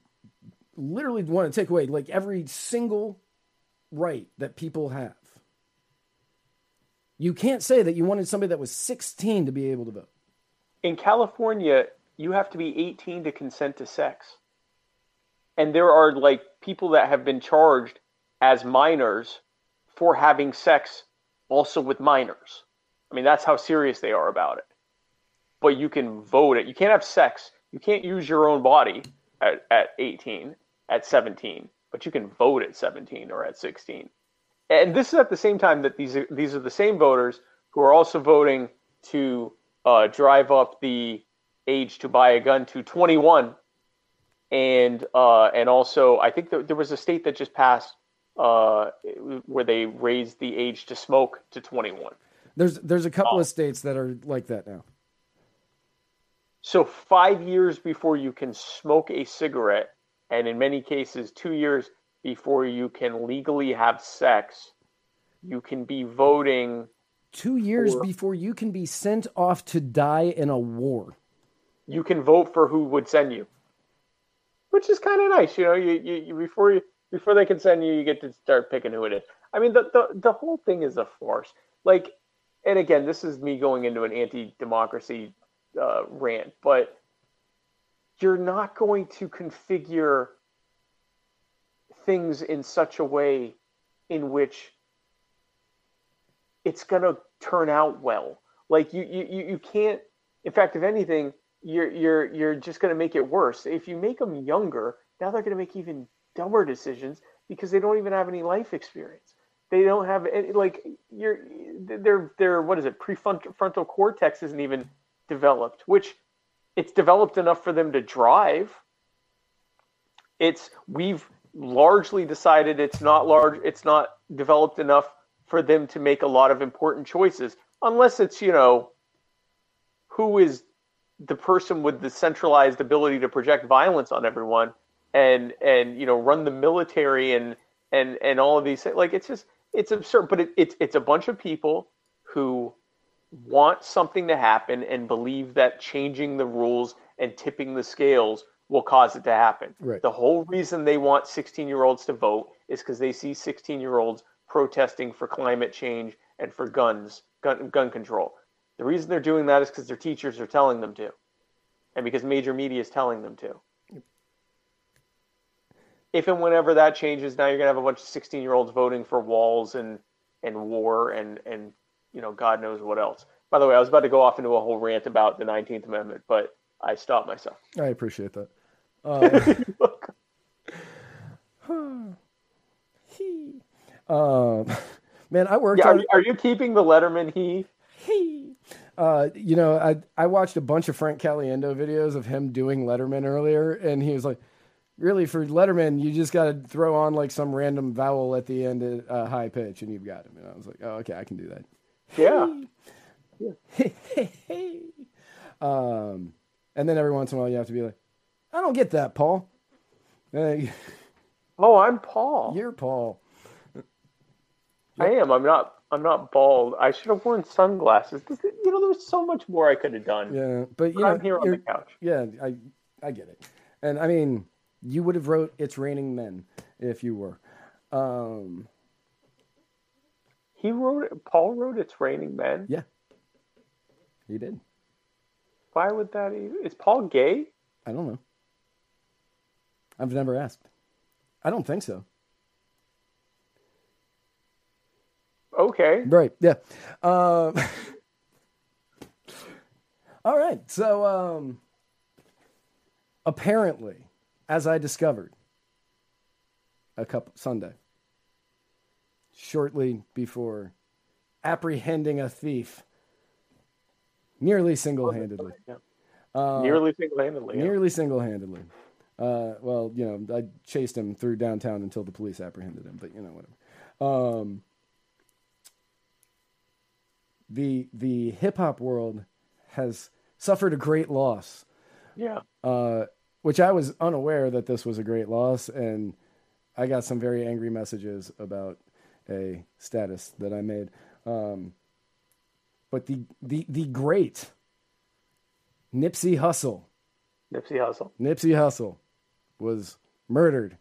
literally want to take away like every single right that people have. You can't say that you wanted somebody that was 16 to be able to vote. In California, you have to be 18 to consent to sex. And there are like people that have been charged as minors for having sex also with minors. I mean, that's how serious they are about it. But you can vote it. You can't have sex. You can't use your own body at, at 18, at 17, but you can vote at 17 or at 16. And this is at the same time that these are, these are the same voters who are also voting to uh, drive up the age to buy a gun to 21, and uh, and also I think there, there was a state that just passed uh, where they raised the age to smoke to 21. There's there's a couple of states that are like that now. So five years before you can smoke a cigarette, and in many cases two years before you can legally have sex, you can be voting. Two years Or- before you can be sent off to die in a war. You can vote for who would send you, which is kind of nice. You know, you, you, you before you before they can send you, you get to start picking who it is. I mean, the the, the whole thing is a farce. Like, and again, this is me going into an anti-democracy uh, rant, but you're not going to configure things in such a way in which it's going to turn out well. Like you, you, you can't. In fact, if anything, you're you're you're just going to make it worse. If you make them younger, now they're going to make even dumber decisions because they don't even have any life experience. They don't have any like you're their their what is it prefrontal frontal cortex isn't even developed, which it's developed enough for them to drive. It's we've largely decided it's not large it's not developed enough for them to make a lot of important choices unless it's you know who is the person with the centralized ability to project violence on everyone and and you know run the military and and and all of these things like it's just it's absurd but it, it's it's a bunch of people who want something to happen and believe that changing the rules and tipping the scales will cause it to happen Right. the whole reason they want 16 year olds to vote is because they see 16 year olds protesting for climate change and for guns, gun, gun control. The reason they're doing that is because their teachers are telling them to, and because major media is telling them to. If and whenever that changes, now you're gonna have a bunch of 16 year olds voting for walls and and war and and you know God knows what else. By the way, I was about to go off into a whole rant about the 19th Amendment, but I stopped myself. I appreciate that. Uh, (laughs) um, (laughs) man, I worked. Yeah, are, on, you, are you keeping the Letterman he? he. Uh, you know, I I watched a bunch of Frank Caliendo videos of him doing Letterman earlier, and he was like, "Really, for Letterman, you just got to throw on like some random vowel at the end at uh, high pitch, and you've got him." And I was like, "Oh, okay, I can do that." Yeah. Yeah. (laughs) um, and then every once in a while, you have to be like, "I don't get that, Paul." Uh, (laughs) Oh, I'm Paul. you're Paul. I am. I'm not. I'm not bald. I should have worn sunglasses. You know, there was so much more I could have done. Yeah, but you know, I'm here on the couch. Yeah, I I get it. And I mean, you would have wrote "It's Raining Men" if you were. Um, He wrote it. Paul wrote "It's Raining Men." yeah, he did. Why would that? Even, is Paul gay? I don't know. I've never asked. I don't think so. Okay. Right. Yeah. Um, (laughs) all right. So um, apparently, as I discovered a couple Sunday, shortly before apprehending a thief, nearly single-handedly. Yeah. Uh, Nearly single-handedly. yeah. Nearly single-handedly. Uh, well, you know, I chased him through downtown until the police apprehended him, but you know, whatever. Um, the the hip hop world has suffered a great loss, Yeah. uh, which I was unaware that this was a great loss, and I got some very angry messages about a status that I made. Um, but the the the great Nipsey Hussle. Nipsey Hussle. Nipsey Hussle was murdered,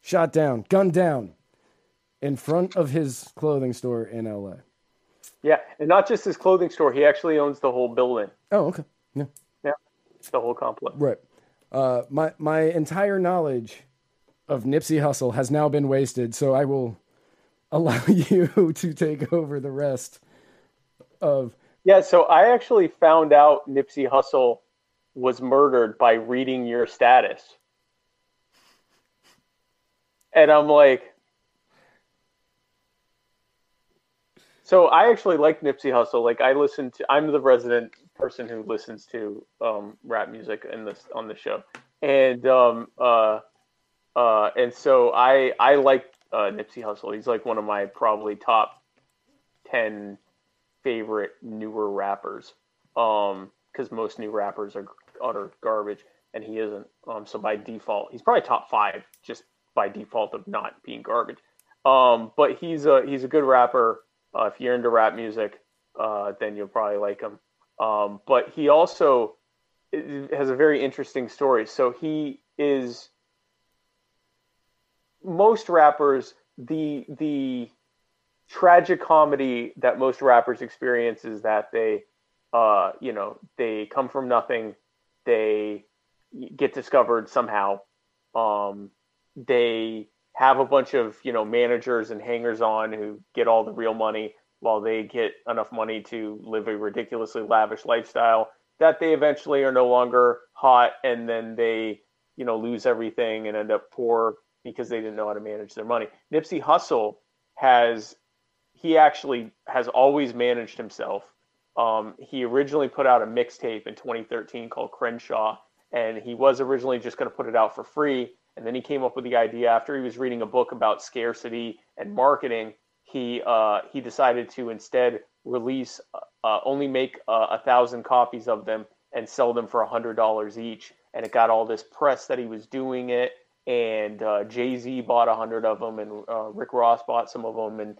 shot down, gunned down in front of his clothing store in LA. Yeah, and not just his clothing store. He actually owns the whole building. Oh, okay. Yeah. Yeah, the whole complex. Right. Uh, my my entire knowledge of Nipsey Hussle has now been wasted, so I will allow (laughs) you to take over the rest of Yeah, so I actually found out Nipsey Hussle was murdered by reading your status. And I'm like, so I actually like Nipsey Hussle. Like I listen to, I'm the resident person who listens to um, rap music in this on the show, and um, uh, uh, and so I I like uh, Nipsey Hussle. He's like one of my probably top ten favorite newer rappers. Um, because most new rappers are utter garbage, and he isn't. Um, so by default, he's probably top five just by default of not being garbage. Um, but he's a he's a good rapper. Uh, if you're into rap music, uh, then you'll probably like him. Um, but he also has a very interesting story. So he is most rappers the the tragic comedy that most rappers experience is that they uh, you know they come from nothing they get discovered somehow um, they have a bunch of you know managers and hangers on who get all the real money while they get enough money to live a ridiculously lavish lifestyle that they eventually are no longer hot and then they you know lose everything and end up poor because they didn't know how to manage their money nipsey hussle has he actually has always managed himself um, he originally put out a mixtape in 2013 called crenshaw and he was originally just going to put it out for free and then he came up with the idea after he was reading a book about scarcity and marketing. He uh, he decided to instead release uh, only make uh, a thousand copies of them and sell them for a hundred dollars each. And it got all this press that he was doing it. And uh, Jay Z bought a hundred of them, and uh, Rick Ross bought some of them, and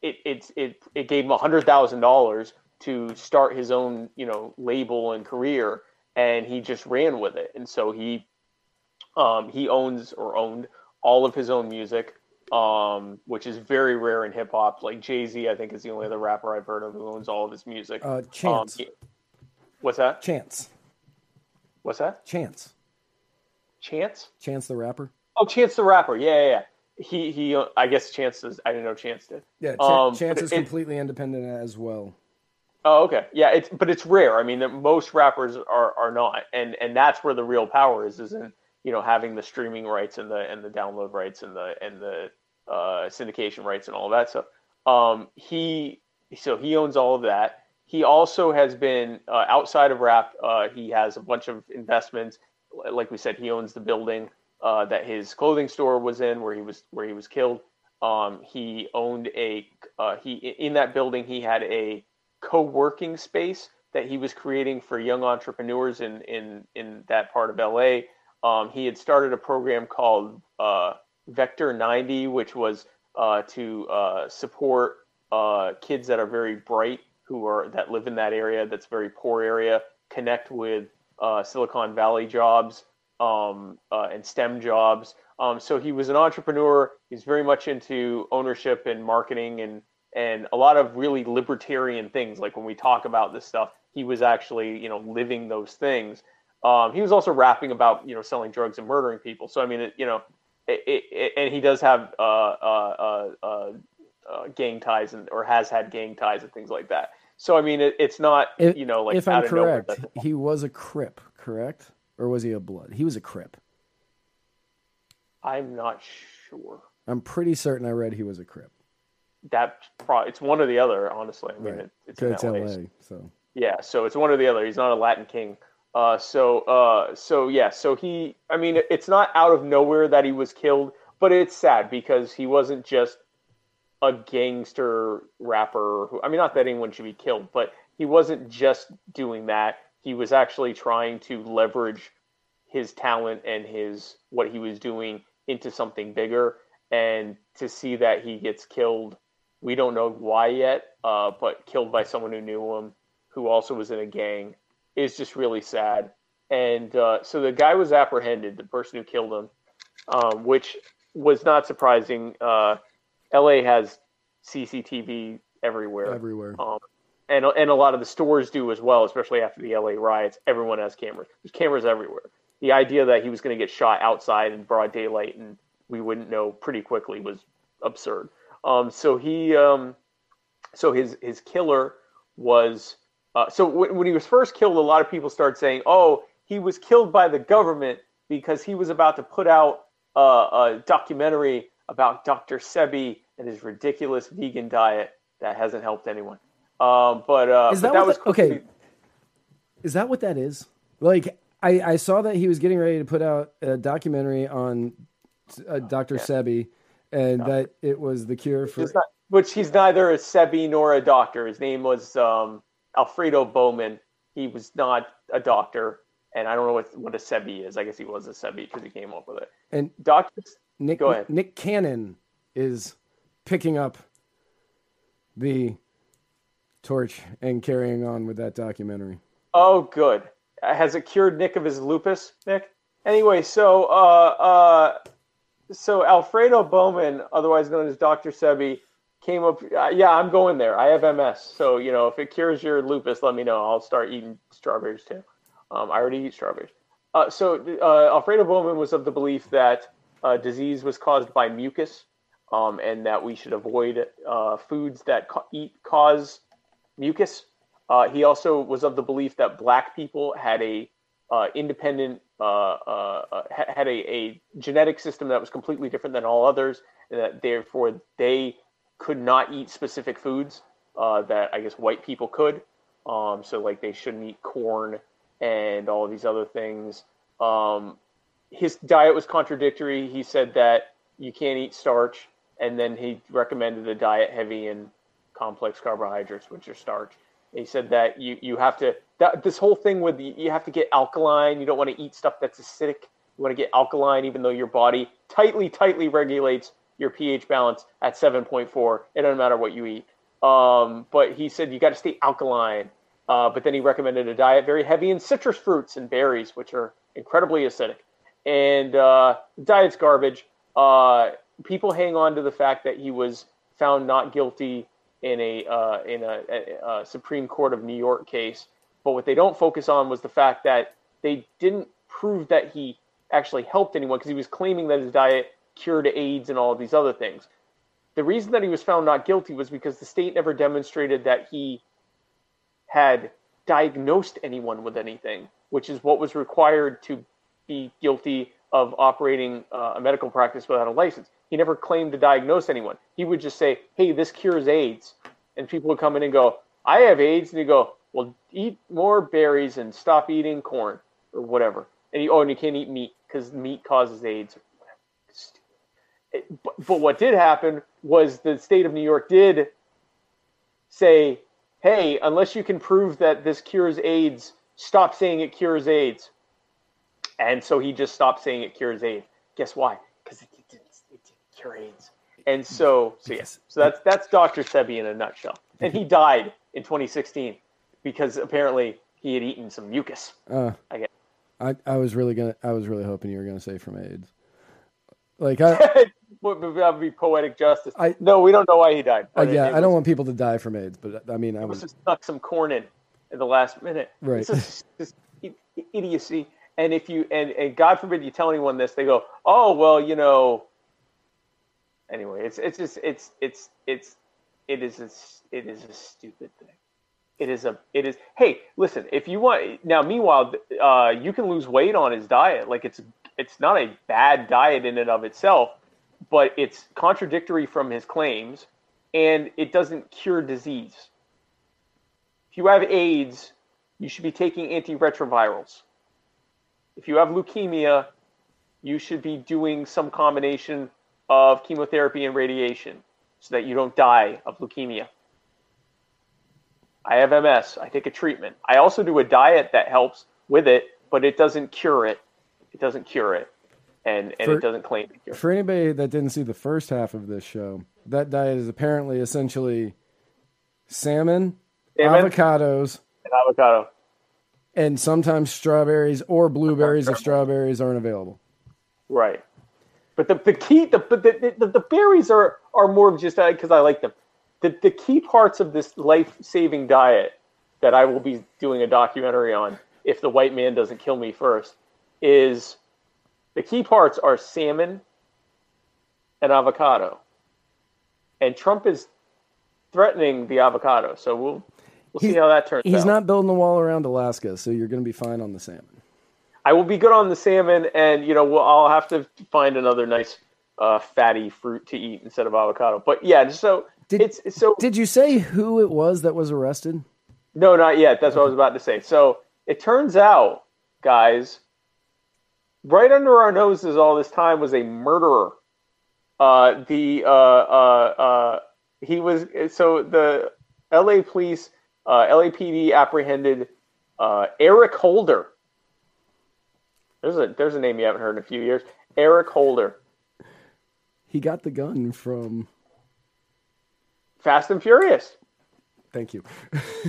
it it it, it gave him a hundred thousand dollars to start his own you know label and career. And he just ran with it. And so he um, he owns or owned all of his own music. um, which is very rare in hip hop. Like Jay Z, I think is the only other rapper I've heard of who owns all of his music. Uh, Chance. Um, what's that? Chance. What's that? Chance. Chance. Chance the rapper. Oh, Chance the rapper. Yeah, yeah. yeah. He he. I guess Chance does. I didn't know Chance did. Yeah, Ch- um, Chance is it, completely independent as well. Oh, okay. Yeah, it's but it's rare. I mean, that most rappers are are not, and and that's where the real power is, is in you know having the streaming rights and the and the download rights and the and the uh, syndication rights and all that stuff. Um, he so he owns all of that. He also has been uh, outside of rap. Uh, he has a bunch of investments. Like we said, he owns the building uh, that his clothing store was in, where he was where he was killed. Um, he owned a uh, he in that building. He had a co-working space that he was creating for young entrepreneurs in in in that part of LA. Um, he had started a program called uh, Vector 90, which was uh, to uh, support uh, kids that are very bright who are that live in that area that's very poor area connect with uh, Silicon Valley jobs um, uh, and STEM jobs. Um, so he was an entrepreneur. He's very much into ownership and marketing and and a lot of really libertarian things. Like when we talk about this stuff, he was actually you know living those things. Um, he was also rapping about you know selling drugs and murdering people. So I mean, it, you know, it, it, and he does have uh, uh, uh, uh, gang ties and or has had gang ties and things like that. So I mean, it's not if, you know like if I'm correct, he was a Crip, correct, or was he a Blood? He was a Crip. I'm not sure. I'm pretty certain I read he was a Crip. That pro- it's one or the other. Honestly, I mean, right. it, it's, it's LA, LA, so yeah. So it's one or the other. He's not a Latin king. Uh, so, uh, so yeah, so he, I mean, it's not out of nowhere that he was killed, but it's sad because he wasn't just a gangster rapper. Who, I mean, not that anyone should be killed, but he wasn't just doing that. He was actually trying to leverage his talent and his what he was doing into something bigger. And to see that he gets killed, we don't know why yet, uh, but killed by someone who knew him, who also was in a gang is just really sad. And uh, so the guy was apprehended, the person who killed him, um, which was not surprising. Uh, LA has CCTV everywhere. Everywhere. Um, and, and a lot of the stores do as well, especially after the LA riots. Everyone has cameras. There's cameras everywhere. The idea that he was going to get shot outside in broad daylight and we wouldn't know pretty quickly was absurd. Um, so he, um, so his his killer was uh, so w- when he was first killed, a lot of people started saying, "Oh, he was killed by the government because he was about to put out uh, a documentary about Dr. Sebi and his ridiculous vegan diet that hasn't helped anyone." Um, but uh, is that, but that was okay? Is that what that is? Like, I, I saw that he was getting ready to put out a documentary on uh, Dr. Yeah. Sebi, and that it was the cure for. Not, which he's neither a Sebi nor a doctor. His name was um, Alfredo Bowman. He was not a doctor, and I don't know what what a Sebi is. I guess he was a Sebi because he came up with it. And Doctor, Nick. Nick Cannon is picking up the torch and carrying on with that documentary. Oh, good. Has it cured Nick of his lupus, Nick? Anyway, so uh, uh, so Alfredo Bowman, otherwise known as Dr. Sebi, came up. Uh, yeah, I'm going there. I have MS, so you know if it cures your lupus, let me know. I'll start eating strawberries too. Um, I already eat strawberries. Uh, so uh, Alfredo Bowman was of the belief that uh, disease was caused by mucus, um, and that we should avoid uh, foods that eat cause mucus. Uh, he also was of the belief that black people had a independent had a, a genetic system that was completely different than all others, and that therefore they could not eat specific foods uh, that I guess white people could. Um, so like they shouldn't eat corn and all of these other things. Um, his diet was contradictory. He said that you can't eat starch, and then he recommended a diet heavy in complex carbohydrates, which are starch. He said that you, you have to that, this whole thing with the, you have to get alkaline. You don't want to eat stuff that's acidic. You want to get alkaline, even though your body tightly tightly regulates your pH balance at 7.4. It doesn't matter what you eat. Um, but he said you got to stay alkaline. Uh, but then he recommended a diet very heavy in citrus fruits and berries, which are incredibly acidic. And uh, diet's garbage. Uh, people hang on to the fact that he was found not guilty in a uh, in a, a, a Supreme Court of New York case, but what they don't focus on was the fact that they didn't prove that he actually helped anyone because he was claiming that his diet cured AIDS and all of these other things. The reason that he was found not guilty was because the state never demonstrated that he had diagnosed anyone with anything, which is what was required to be guilty of operating uh, a medical practice without a license. He never claimed to diagnose anyone. He would just say, "Hey, this cures AIDS," and people would come in and go, "I have AIDS," and you go, "Well, eat more berries and stop eating corn or whatever." And you, oh, and you can't eat meat because meat causes AIDS. But, but what did happen was the state of New York did say, "Hey, unless you can prove that this cures AIDS, stop saying it cures AIDS." And so he just stopped saying it cures AIDS. Guess why? Because it didn't, it didn't cure AIDS. And so, so yes, so that's that's Dr. Sebi in a nutshell. And he died in 2016 because apparently he had eaten some mucus. Uh, I guess. I, I was really gonna I was really hoping you were gonna say from AIDS. Like I (laughs) that would be poetic justice. I, no, we don't know why he died. Uh, yeah, I don't want people to die from AIDS, but I mean, I was just stuck some corn in at the last minute. Right. It's just, just idiocy. And if you and, and God forbid you tell anyone this, they go, "Oh well, you know." Anyway, it's it's just it's it's it's it is a, it is a stupid thing. It is a it is. Hey, listen, if you want now, meanwhile, uh, you can lose weight on his diet. Like it's it's not a bad diet in and of itself, but it's contradictory from his claims, and it doesn't cure disease. If you have AIDS, you should be taking antiretrovirals if you have leukemia, you should be doing some combination of chemotherapy and radiation so that you don't die of leukemia. I have MS. I take a treatment. I also do a diet that helps with it, but it doesn't cure it. It doesn't cure it. And, and for, it doesn't claim to cure it. For anybody that didn't see the first half of this show, that diet is apparently essentially salmon, salmon avocados, and avocado and sometimes strawberries or blueberries if (laughs) strawberries aren't available. Right. But the, the key, the, the, the, the berries are, are more of just because uh, I like them. The, the key parts of this life saving diet that I will be doing a documentary on, if the white man doesn't kill me first, is the key parts are salmon and avocado. And Trump is threatening the avocado. So we'll We'll see how that turns he's out. He's not building the wall around Alaska, so you're going to be fine on the salmon. I will be good on the salmon, and you know, we'll, I'll have to find another nice uh, fatty fruit to eat instead of avocado. But yeah, so did, it's so. Did you say who it was that was arrested? No, not yet. That's what I was about to say. So it turns out, guys, right under our noses all this time was a murderer. Uh, the uh, uh, uh he was so the L.A. police uh, LAPD apprehended uh, Eric Holder. There's a there's a name you haven't heard in a few years. Eric Holder. He got the gun from Fast and Furious. Thank you. (laughs)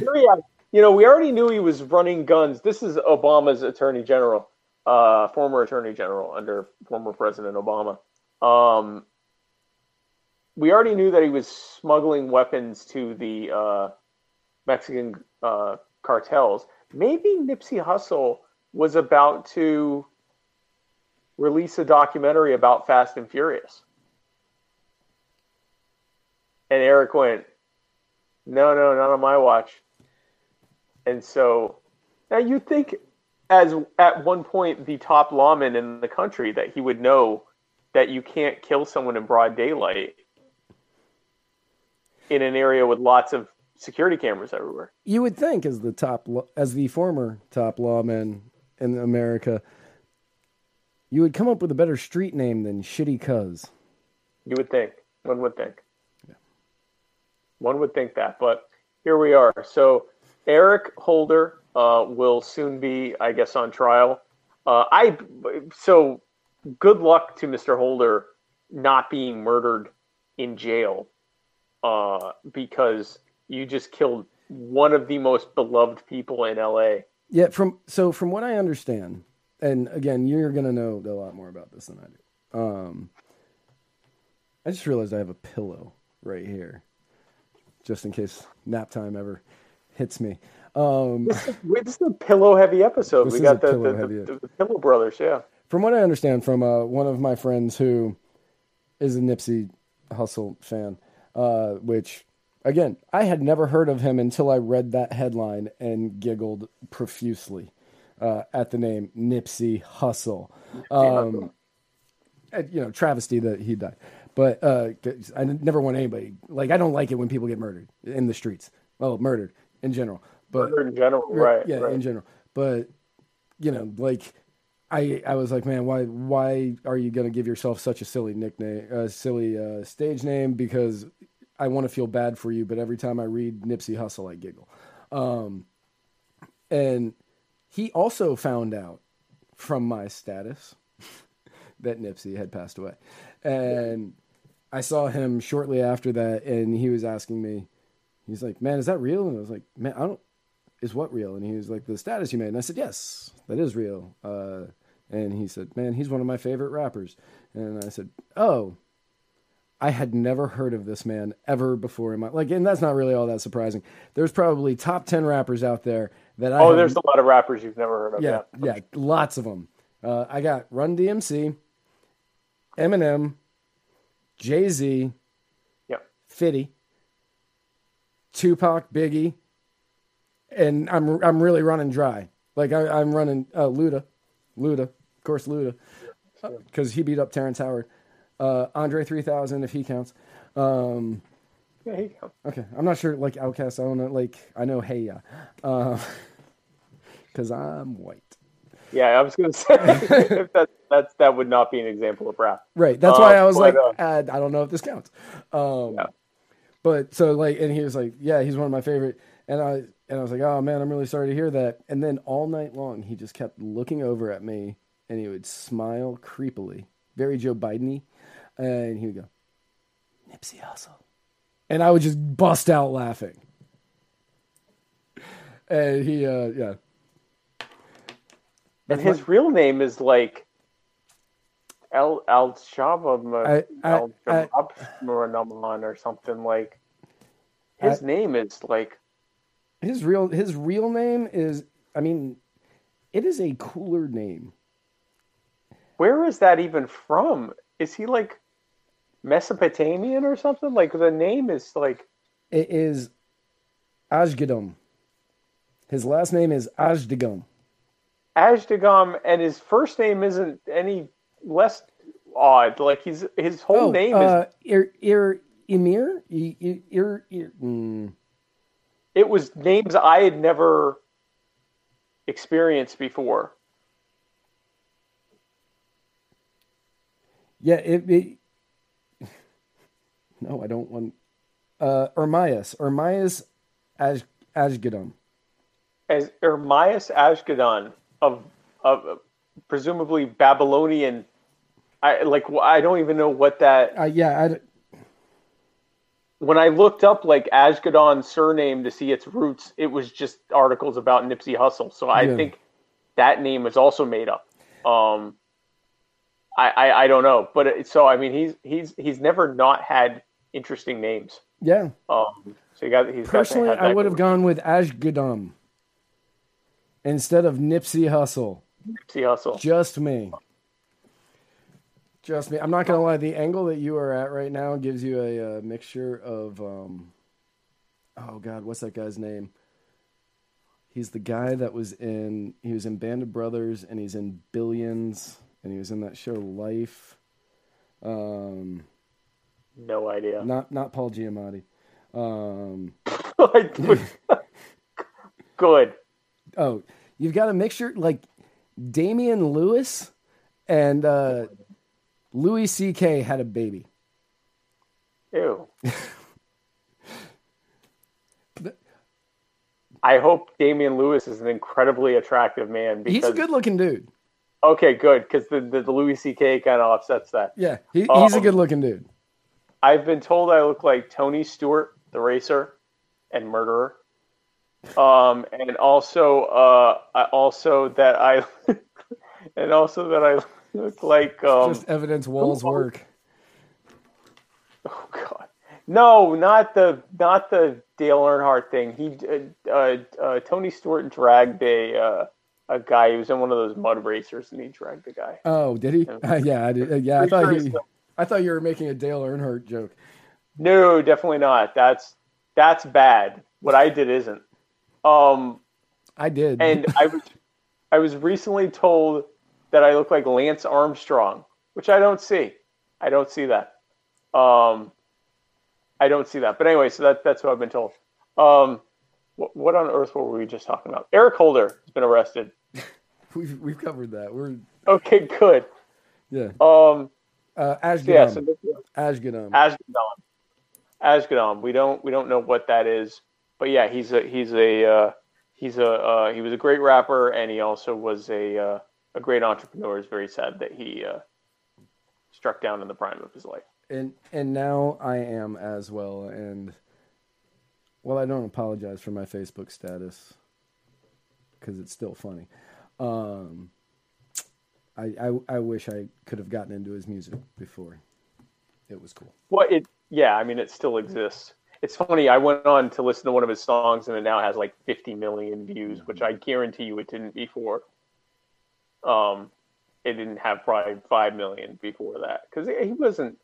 you know, we already knew he was running guns. This is Obama's attorney general, uh, former attorney general under former President Obama. Um, we already knew that he was smuggling weapons to the uh, Mexican uh, cartels. Maybe Nipsey Hussle was about to release a documentary about Fast and Furious. And Eric went, no, no, not on my watch. And so now you think as at one point the top lawman in the country that he would know that you can't kill someone in broad daylight in an area with lots of security cameras everywhere. You would think, as the top, as the former top lawman in America, you would come up with a better street name than Shitty Cuz. You would think. One would think. Yeah. One would think that, but here we are. So Eric Holder uh, will soon be, I guess, on trial. Uh, I so good luck to Mr. Holder not being murdered in jail uh, because you just killed one of the most beloved people in LA. Yeah, from so from what I understand, and again, you're going to know a lot more about this than I do. Um, I just realized I have a pillow right here, just in case nap time ever hits me. Um, This is, this is a pillow heavy episode. We got the, the, pillow-heavy the, the Pillow Brothers, yeah. from what I understand from uh, one of my friends who is a Nipsey Hussle fan, uh, which again I had never heard of him until I read that headline and giggled profusely uh, at the name Nipsey Hussle. Um, you know, travesty that he died. But uh, I never want anybody like I don't like it when people get murdered in the streets. Well, murdered in general, but in general, right? yeah, right. in general. But you know, like I, I was like, man, why, why are you gonna give yourself such a silly nickname, a silly uh, stage name? Because I want to feel bad for you, but every time I read Nipsey Hussle, I giggle. Um, and he also found out from my status (laughs) that Nipsey had passed away, and I saw him shortly after that, and he was asking me, he's like, man, is that real? And I was like, man, I don't is what real? And he was like, the status you made. And I said, yes, that is real. Uh, and he said, man, he's one of my favorite rappers. And I said, oh, I had never heard of this man ever before in my like, and that's not really all that surprising. There's probably top ten rappers out there that I Oh, there's a lot of rappers you've never heard of. yeah, yeah, lots of them. Uh, I got Run DMC, Eminem, Jay Z, Yep. Fitty, Tupac, Biggie, and I'm I'm really running dry. Like I, I'm running uh, Luda, Luda, of course Luda, because he beat up Terrence Howard. Uh, Andre 3000 if he counts. Um, Yeah, he can. okay, I'm not sure. Like OutKast, I don't know. Like I know Hey Ya, (laughs) because I'm white. Yeah, I was gonna (laughs) say if that that's that would not be an example of rap. Right. That's why Uh, I was but, like, uh, I don't know if this counts. Um, Yeah. But so like, and he was like, yeah, he's one of my favorite. And I and I was like, oh man, I'm really sorry to hear that. And then all night long, he just kept looking over at me, and he would smile creepily, very Joe Biden-y, and he would go, Nipsey Hussle, and I would just bust out laughing. And he, uh, yeah. And his real name is like El Al Shaba I- I- Al I- Shabab or something like. His name is like His real his real name is I mean, it is a cooler name. where is that even from? Is he like Mesopotamian or something? Like the name is like It is Ajgadum. His last name is Ajdagum. Ashdagam, and his first name isn't any less odd. Like he's his whole name is uh, Ir, Ir, Emir? Ir, Ir, mm. it was names I had never experienced before. Yeah, it, it No, I don't want uh Ermias. Ermias Aj, Ajgadum. As Ermias Ashgadon of of presumably Babylonian. I like I don't even know what that. Uh, yeah, I, When I looked up like Ashgadon's surname to see its roots, it was just articles about Nipsey Hussle. So I Yeah. think that name was also made up. Um, I, I I don't know, but it, so I mean he's he's he's never not had interesting names. yeah. Um, so you got he's got Personally, have I would have gone with Ajgadum instead of Nipsey Hussle. Nipsey Hussle. Just me. Just me. I'm not gonna lie. The angle that you are at right now gives you a, uh mixture of, um, oh god, what's that guy's name? He's the guy that was in. He was in Band of Brothers, and he's in Billions, and he was in that show Life. Um, No idea. not not Paul Giamatti. Um, (laughs) (laughs) Good. oh, you've got a mixture like Damian Lewis and uh, Louis C.K. had a baby. Ew. (laughs) I hope Damian Lewis is an incredibly attractive man. Because, He's a good looking dude. Okay, good, because the, the, the Louis C.K. kind of offsets that. Yeah, he, he's a Um, good looking dude. I've been told I look like Tony Stewart, the racer and murderer. Um, and also, uh, I also that I, (laughs) and also that I look like um, Just evidence Wall's work. No, not the not the Dale Earnhardt thing. He uh, uh, uh, Tony Stewart dragged a uh, a guy. He was in one of those mud racers, and he dragged the guy. Oh, did he? Yeah. (laughs) yeah, I did. yeah. I thought sure he. I thought you were making a Dale Earnhardt joke. No, definitely not. That's that's bad. What I did isn't. Um, I did. and I was I was recently told that I look like Lance Armstrong, which I don't see. I don't see that. Um, I don't see that. But anyway, so that that's what I've been told. Um, what, what on earth were we just talking about? Eric Holder has been arrested. (laughs) we've we've covered that. We're Okay, good. yeah. Um, Uh, Ashgadam. yeah. So this, Ashgadam. Asgadon. Asgadon. We don't we don't know what that is, but yeah, he's a he's a uh, he's a uh, he was a great rapper, and he also was a uh, a great entrepreneur. It's very sad that he uh, struck down in the prime of his life. and and now I am as well. And well, I don't apologize for my Facebook status because it's still funny. Um, I, I I wish I could have gotten into his music before. It was cool. Well, it yeah, I mean it still exists. It's funny. I went on to listen to one of his songs, and it now has like 50 million views, which I guarantee you it didn't before. Um, it didn't have probably five million before that because he wasn't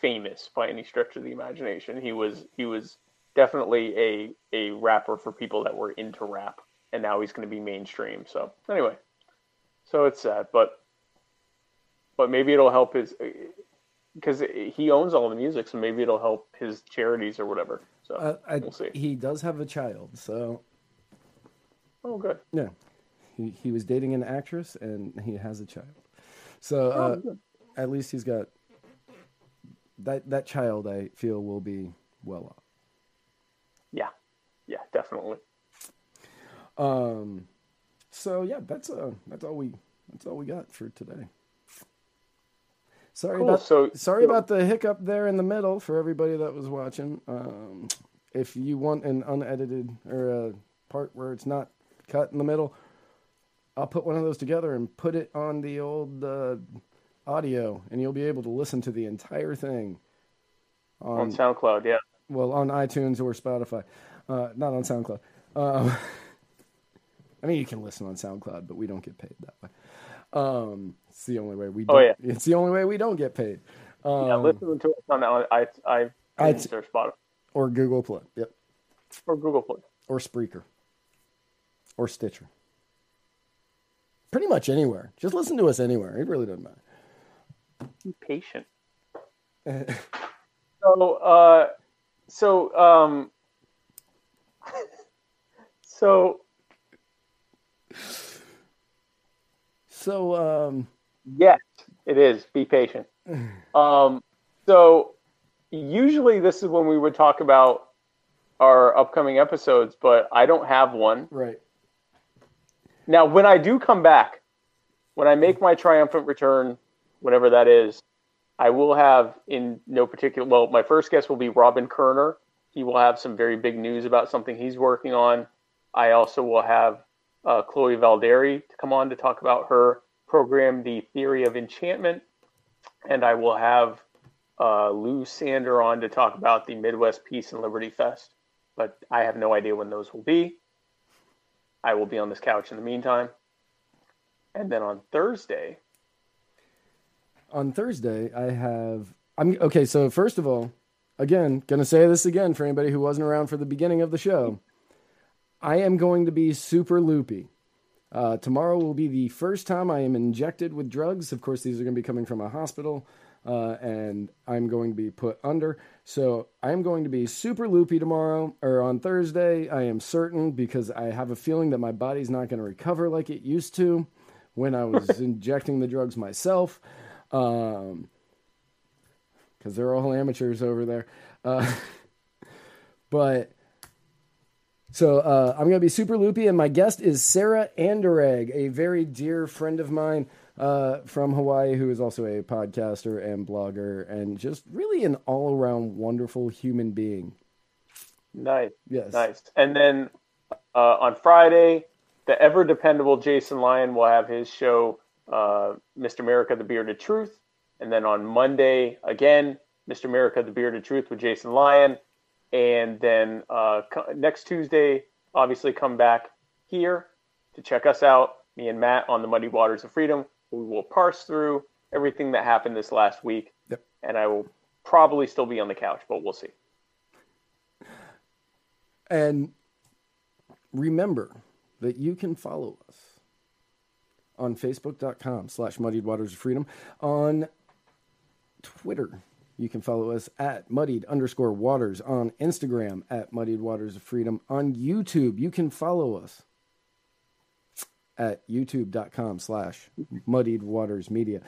famous by any stretch of the imagination. He was he was definitely a a rapper for people that were into rap, and now he's going to be mainstream. So anyway, so it's sad, but but maybe it'll help his because he owns all the music, so maybe it'll help his charities or whatever. So Uh, I, we'll see. He does have a child, so Oh, good. yeah. He he was dating an actress, and he has a child. So Oh, uh, at least he's got that that child. I feel will be well off. Yeah, yeah, definitely. Um, so yeah, that's uh that's all we that's all we got for today. Sorry Cool. about So sorry so- about the hiccup there in the middle for everybody that was watching. Um, if you want an unedited or a part where it's not cut in the middle, I'll put one of those together and put it on the old uh, audio, and you'll be able to listen to the entire thing on SoundCloud. Yeah. well on iTunes or Spotify, uh, not on SoundCloud. Um, (laughs) I mean, you can listen on SoundCloud, but we don't get paid that way. Um, it's the only way we. Don't, Oh, yeah. it's the only way we don't get paid. Um, Yeah, listen to it on I I I or Spotify or Google Play, yep, or Google Play. or Spreaker, or Stitcher. Pretty much anywhere. Just listen to us anywhere. It really doesn't matter. Be patient. (laughs) So, uh, so, um, (laughs) so So, um, yes, it is. Be patient. Um, so usually this is when we would talk about our upcoming episodes, but I don't have one. right. Now, when I do come back, when I make my triumphant return, whatever that is, I will have in no particular. Well, my first guest will be Robin Koerner. He will have some very big news about something he's working on. I also will have uh, Chloe Valdary to come on to talk about her program, The Theory of Enchantment, and I will have uh, Lou Sander on to talk about the Midwest Peace and Liberty Fest. But I have no idea when those will be. I will be on this couch in the meantime. And then on Thursday, on Thursday, I have. I'm okay. So first of all, again, gonna say this again for anybody who wasn't around for the beginning of the show. I am going to be super loopy. Uh, tomorrow will be the first time I am injected with drugs. Of course, these are going to be coming from a hospital, uh, and I'm going to be put under. So I am going to be super loopy tomorrow or on Thursday. I am certain because I have a feeling that my body's not going to recover like it used to when I was (laughs) injecting the drugs myself. Um, because they're all amateurs over there. Uh, (laughs) but so uh, I'm going to be super loopy, and my guest is Sarah Anderegg, a very dear friend of mine uh, from Hawaii, who is also a podcaster and blogger, and just really an all around wonderful human being. nice, Yes. nice. And then uh, on Friday, the ever dependable Jason Lyon will have his show, uh, Mr. America: The Bearded Truth. And then on Monday, again, Mr. America, The Bearded Truth with Jason Lyon. And then uh, next Tuesday, obviously, come back here to check us out, me and Matt on the Muddy Waters of Freedom. We will parse through everything that happened this last week. Yep. And I will probably still be on the couch, but we'll see. And remember that you can follow us on facebook.com slash muddied waters of freedom on twitter you can follow us at muddied underscore waters on instagram at muddied waters of freedom on youtube. You can follow us at youtube.com slash muddied waters media.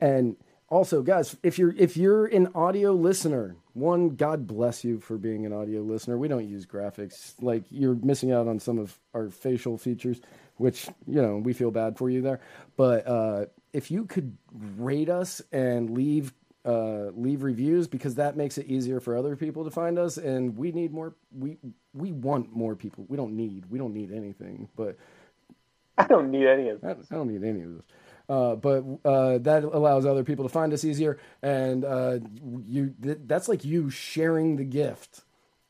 And also guys if you're if you're an audio listener one god bless you for being an audio listener. We don't use graphics. Like you're missing out on some of our facial features which you know we feel bad for you there. But uh, if you could rate us and leave uh, leave reviews because that makes it easier for other people to find us and we need more we we want more people we don't need we don't need anything but (laughs) I don't need any of I this. I don't need any of this. Uh, but uh, that allows other people to find us easier, and uh, you th- that's like you sharing the gift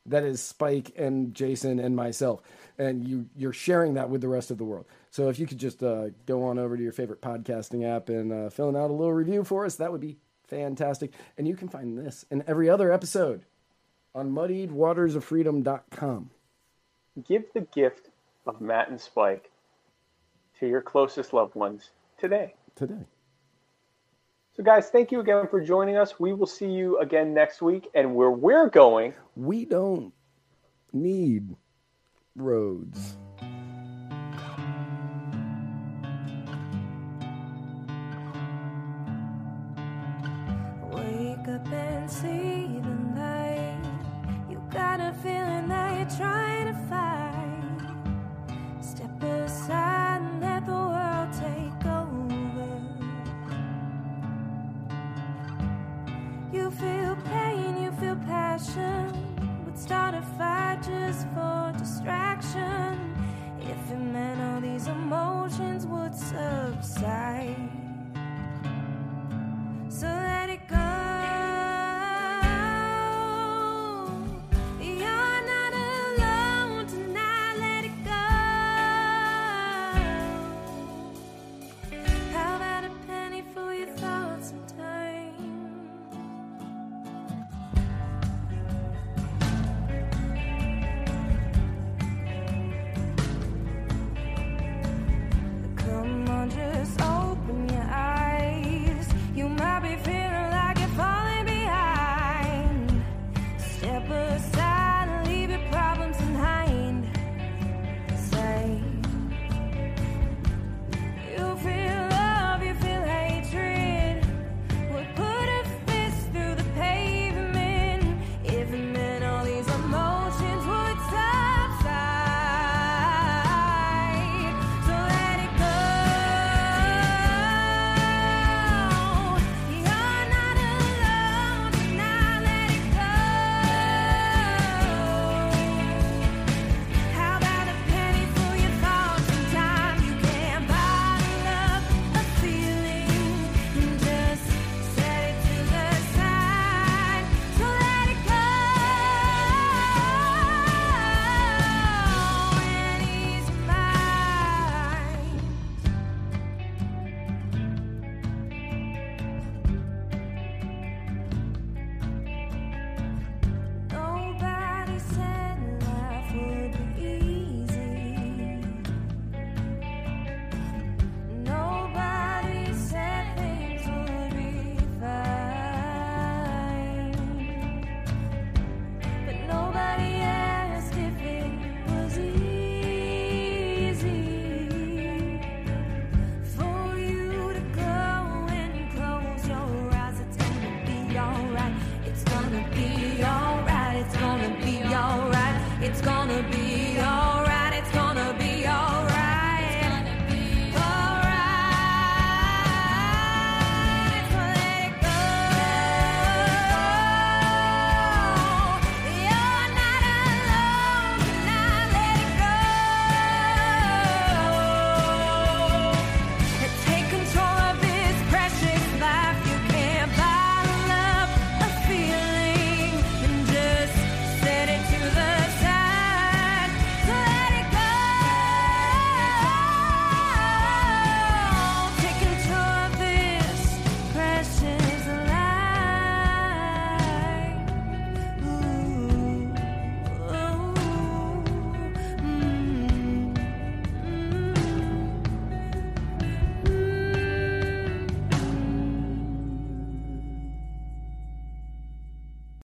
that is Spike and Jason and myself, and you you're sharing that with the rest of the world. So if you could just uh, go on over to your favorite podcasting app and uh, fill out a little review for us, that would be fantastic. And you can find this and every other episode on muddiedwatersoffreedom.com. Give the gift of Matt and Spike to your closest loved ones today. today. So, guys, thank you again for joining us. We will see you again next week. And where we're going, We don't need roads.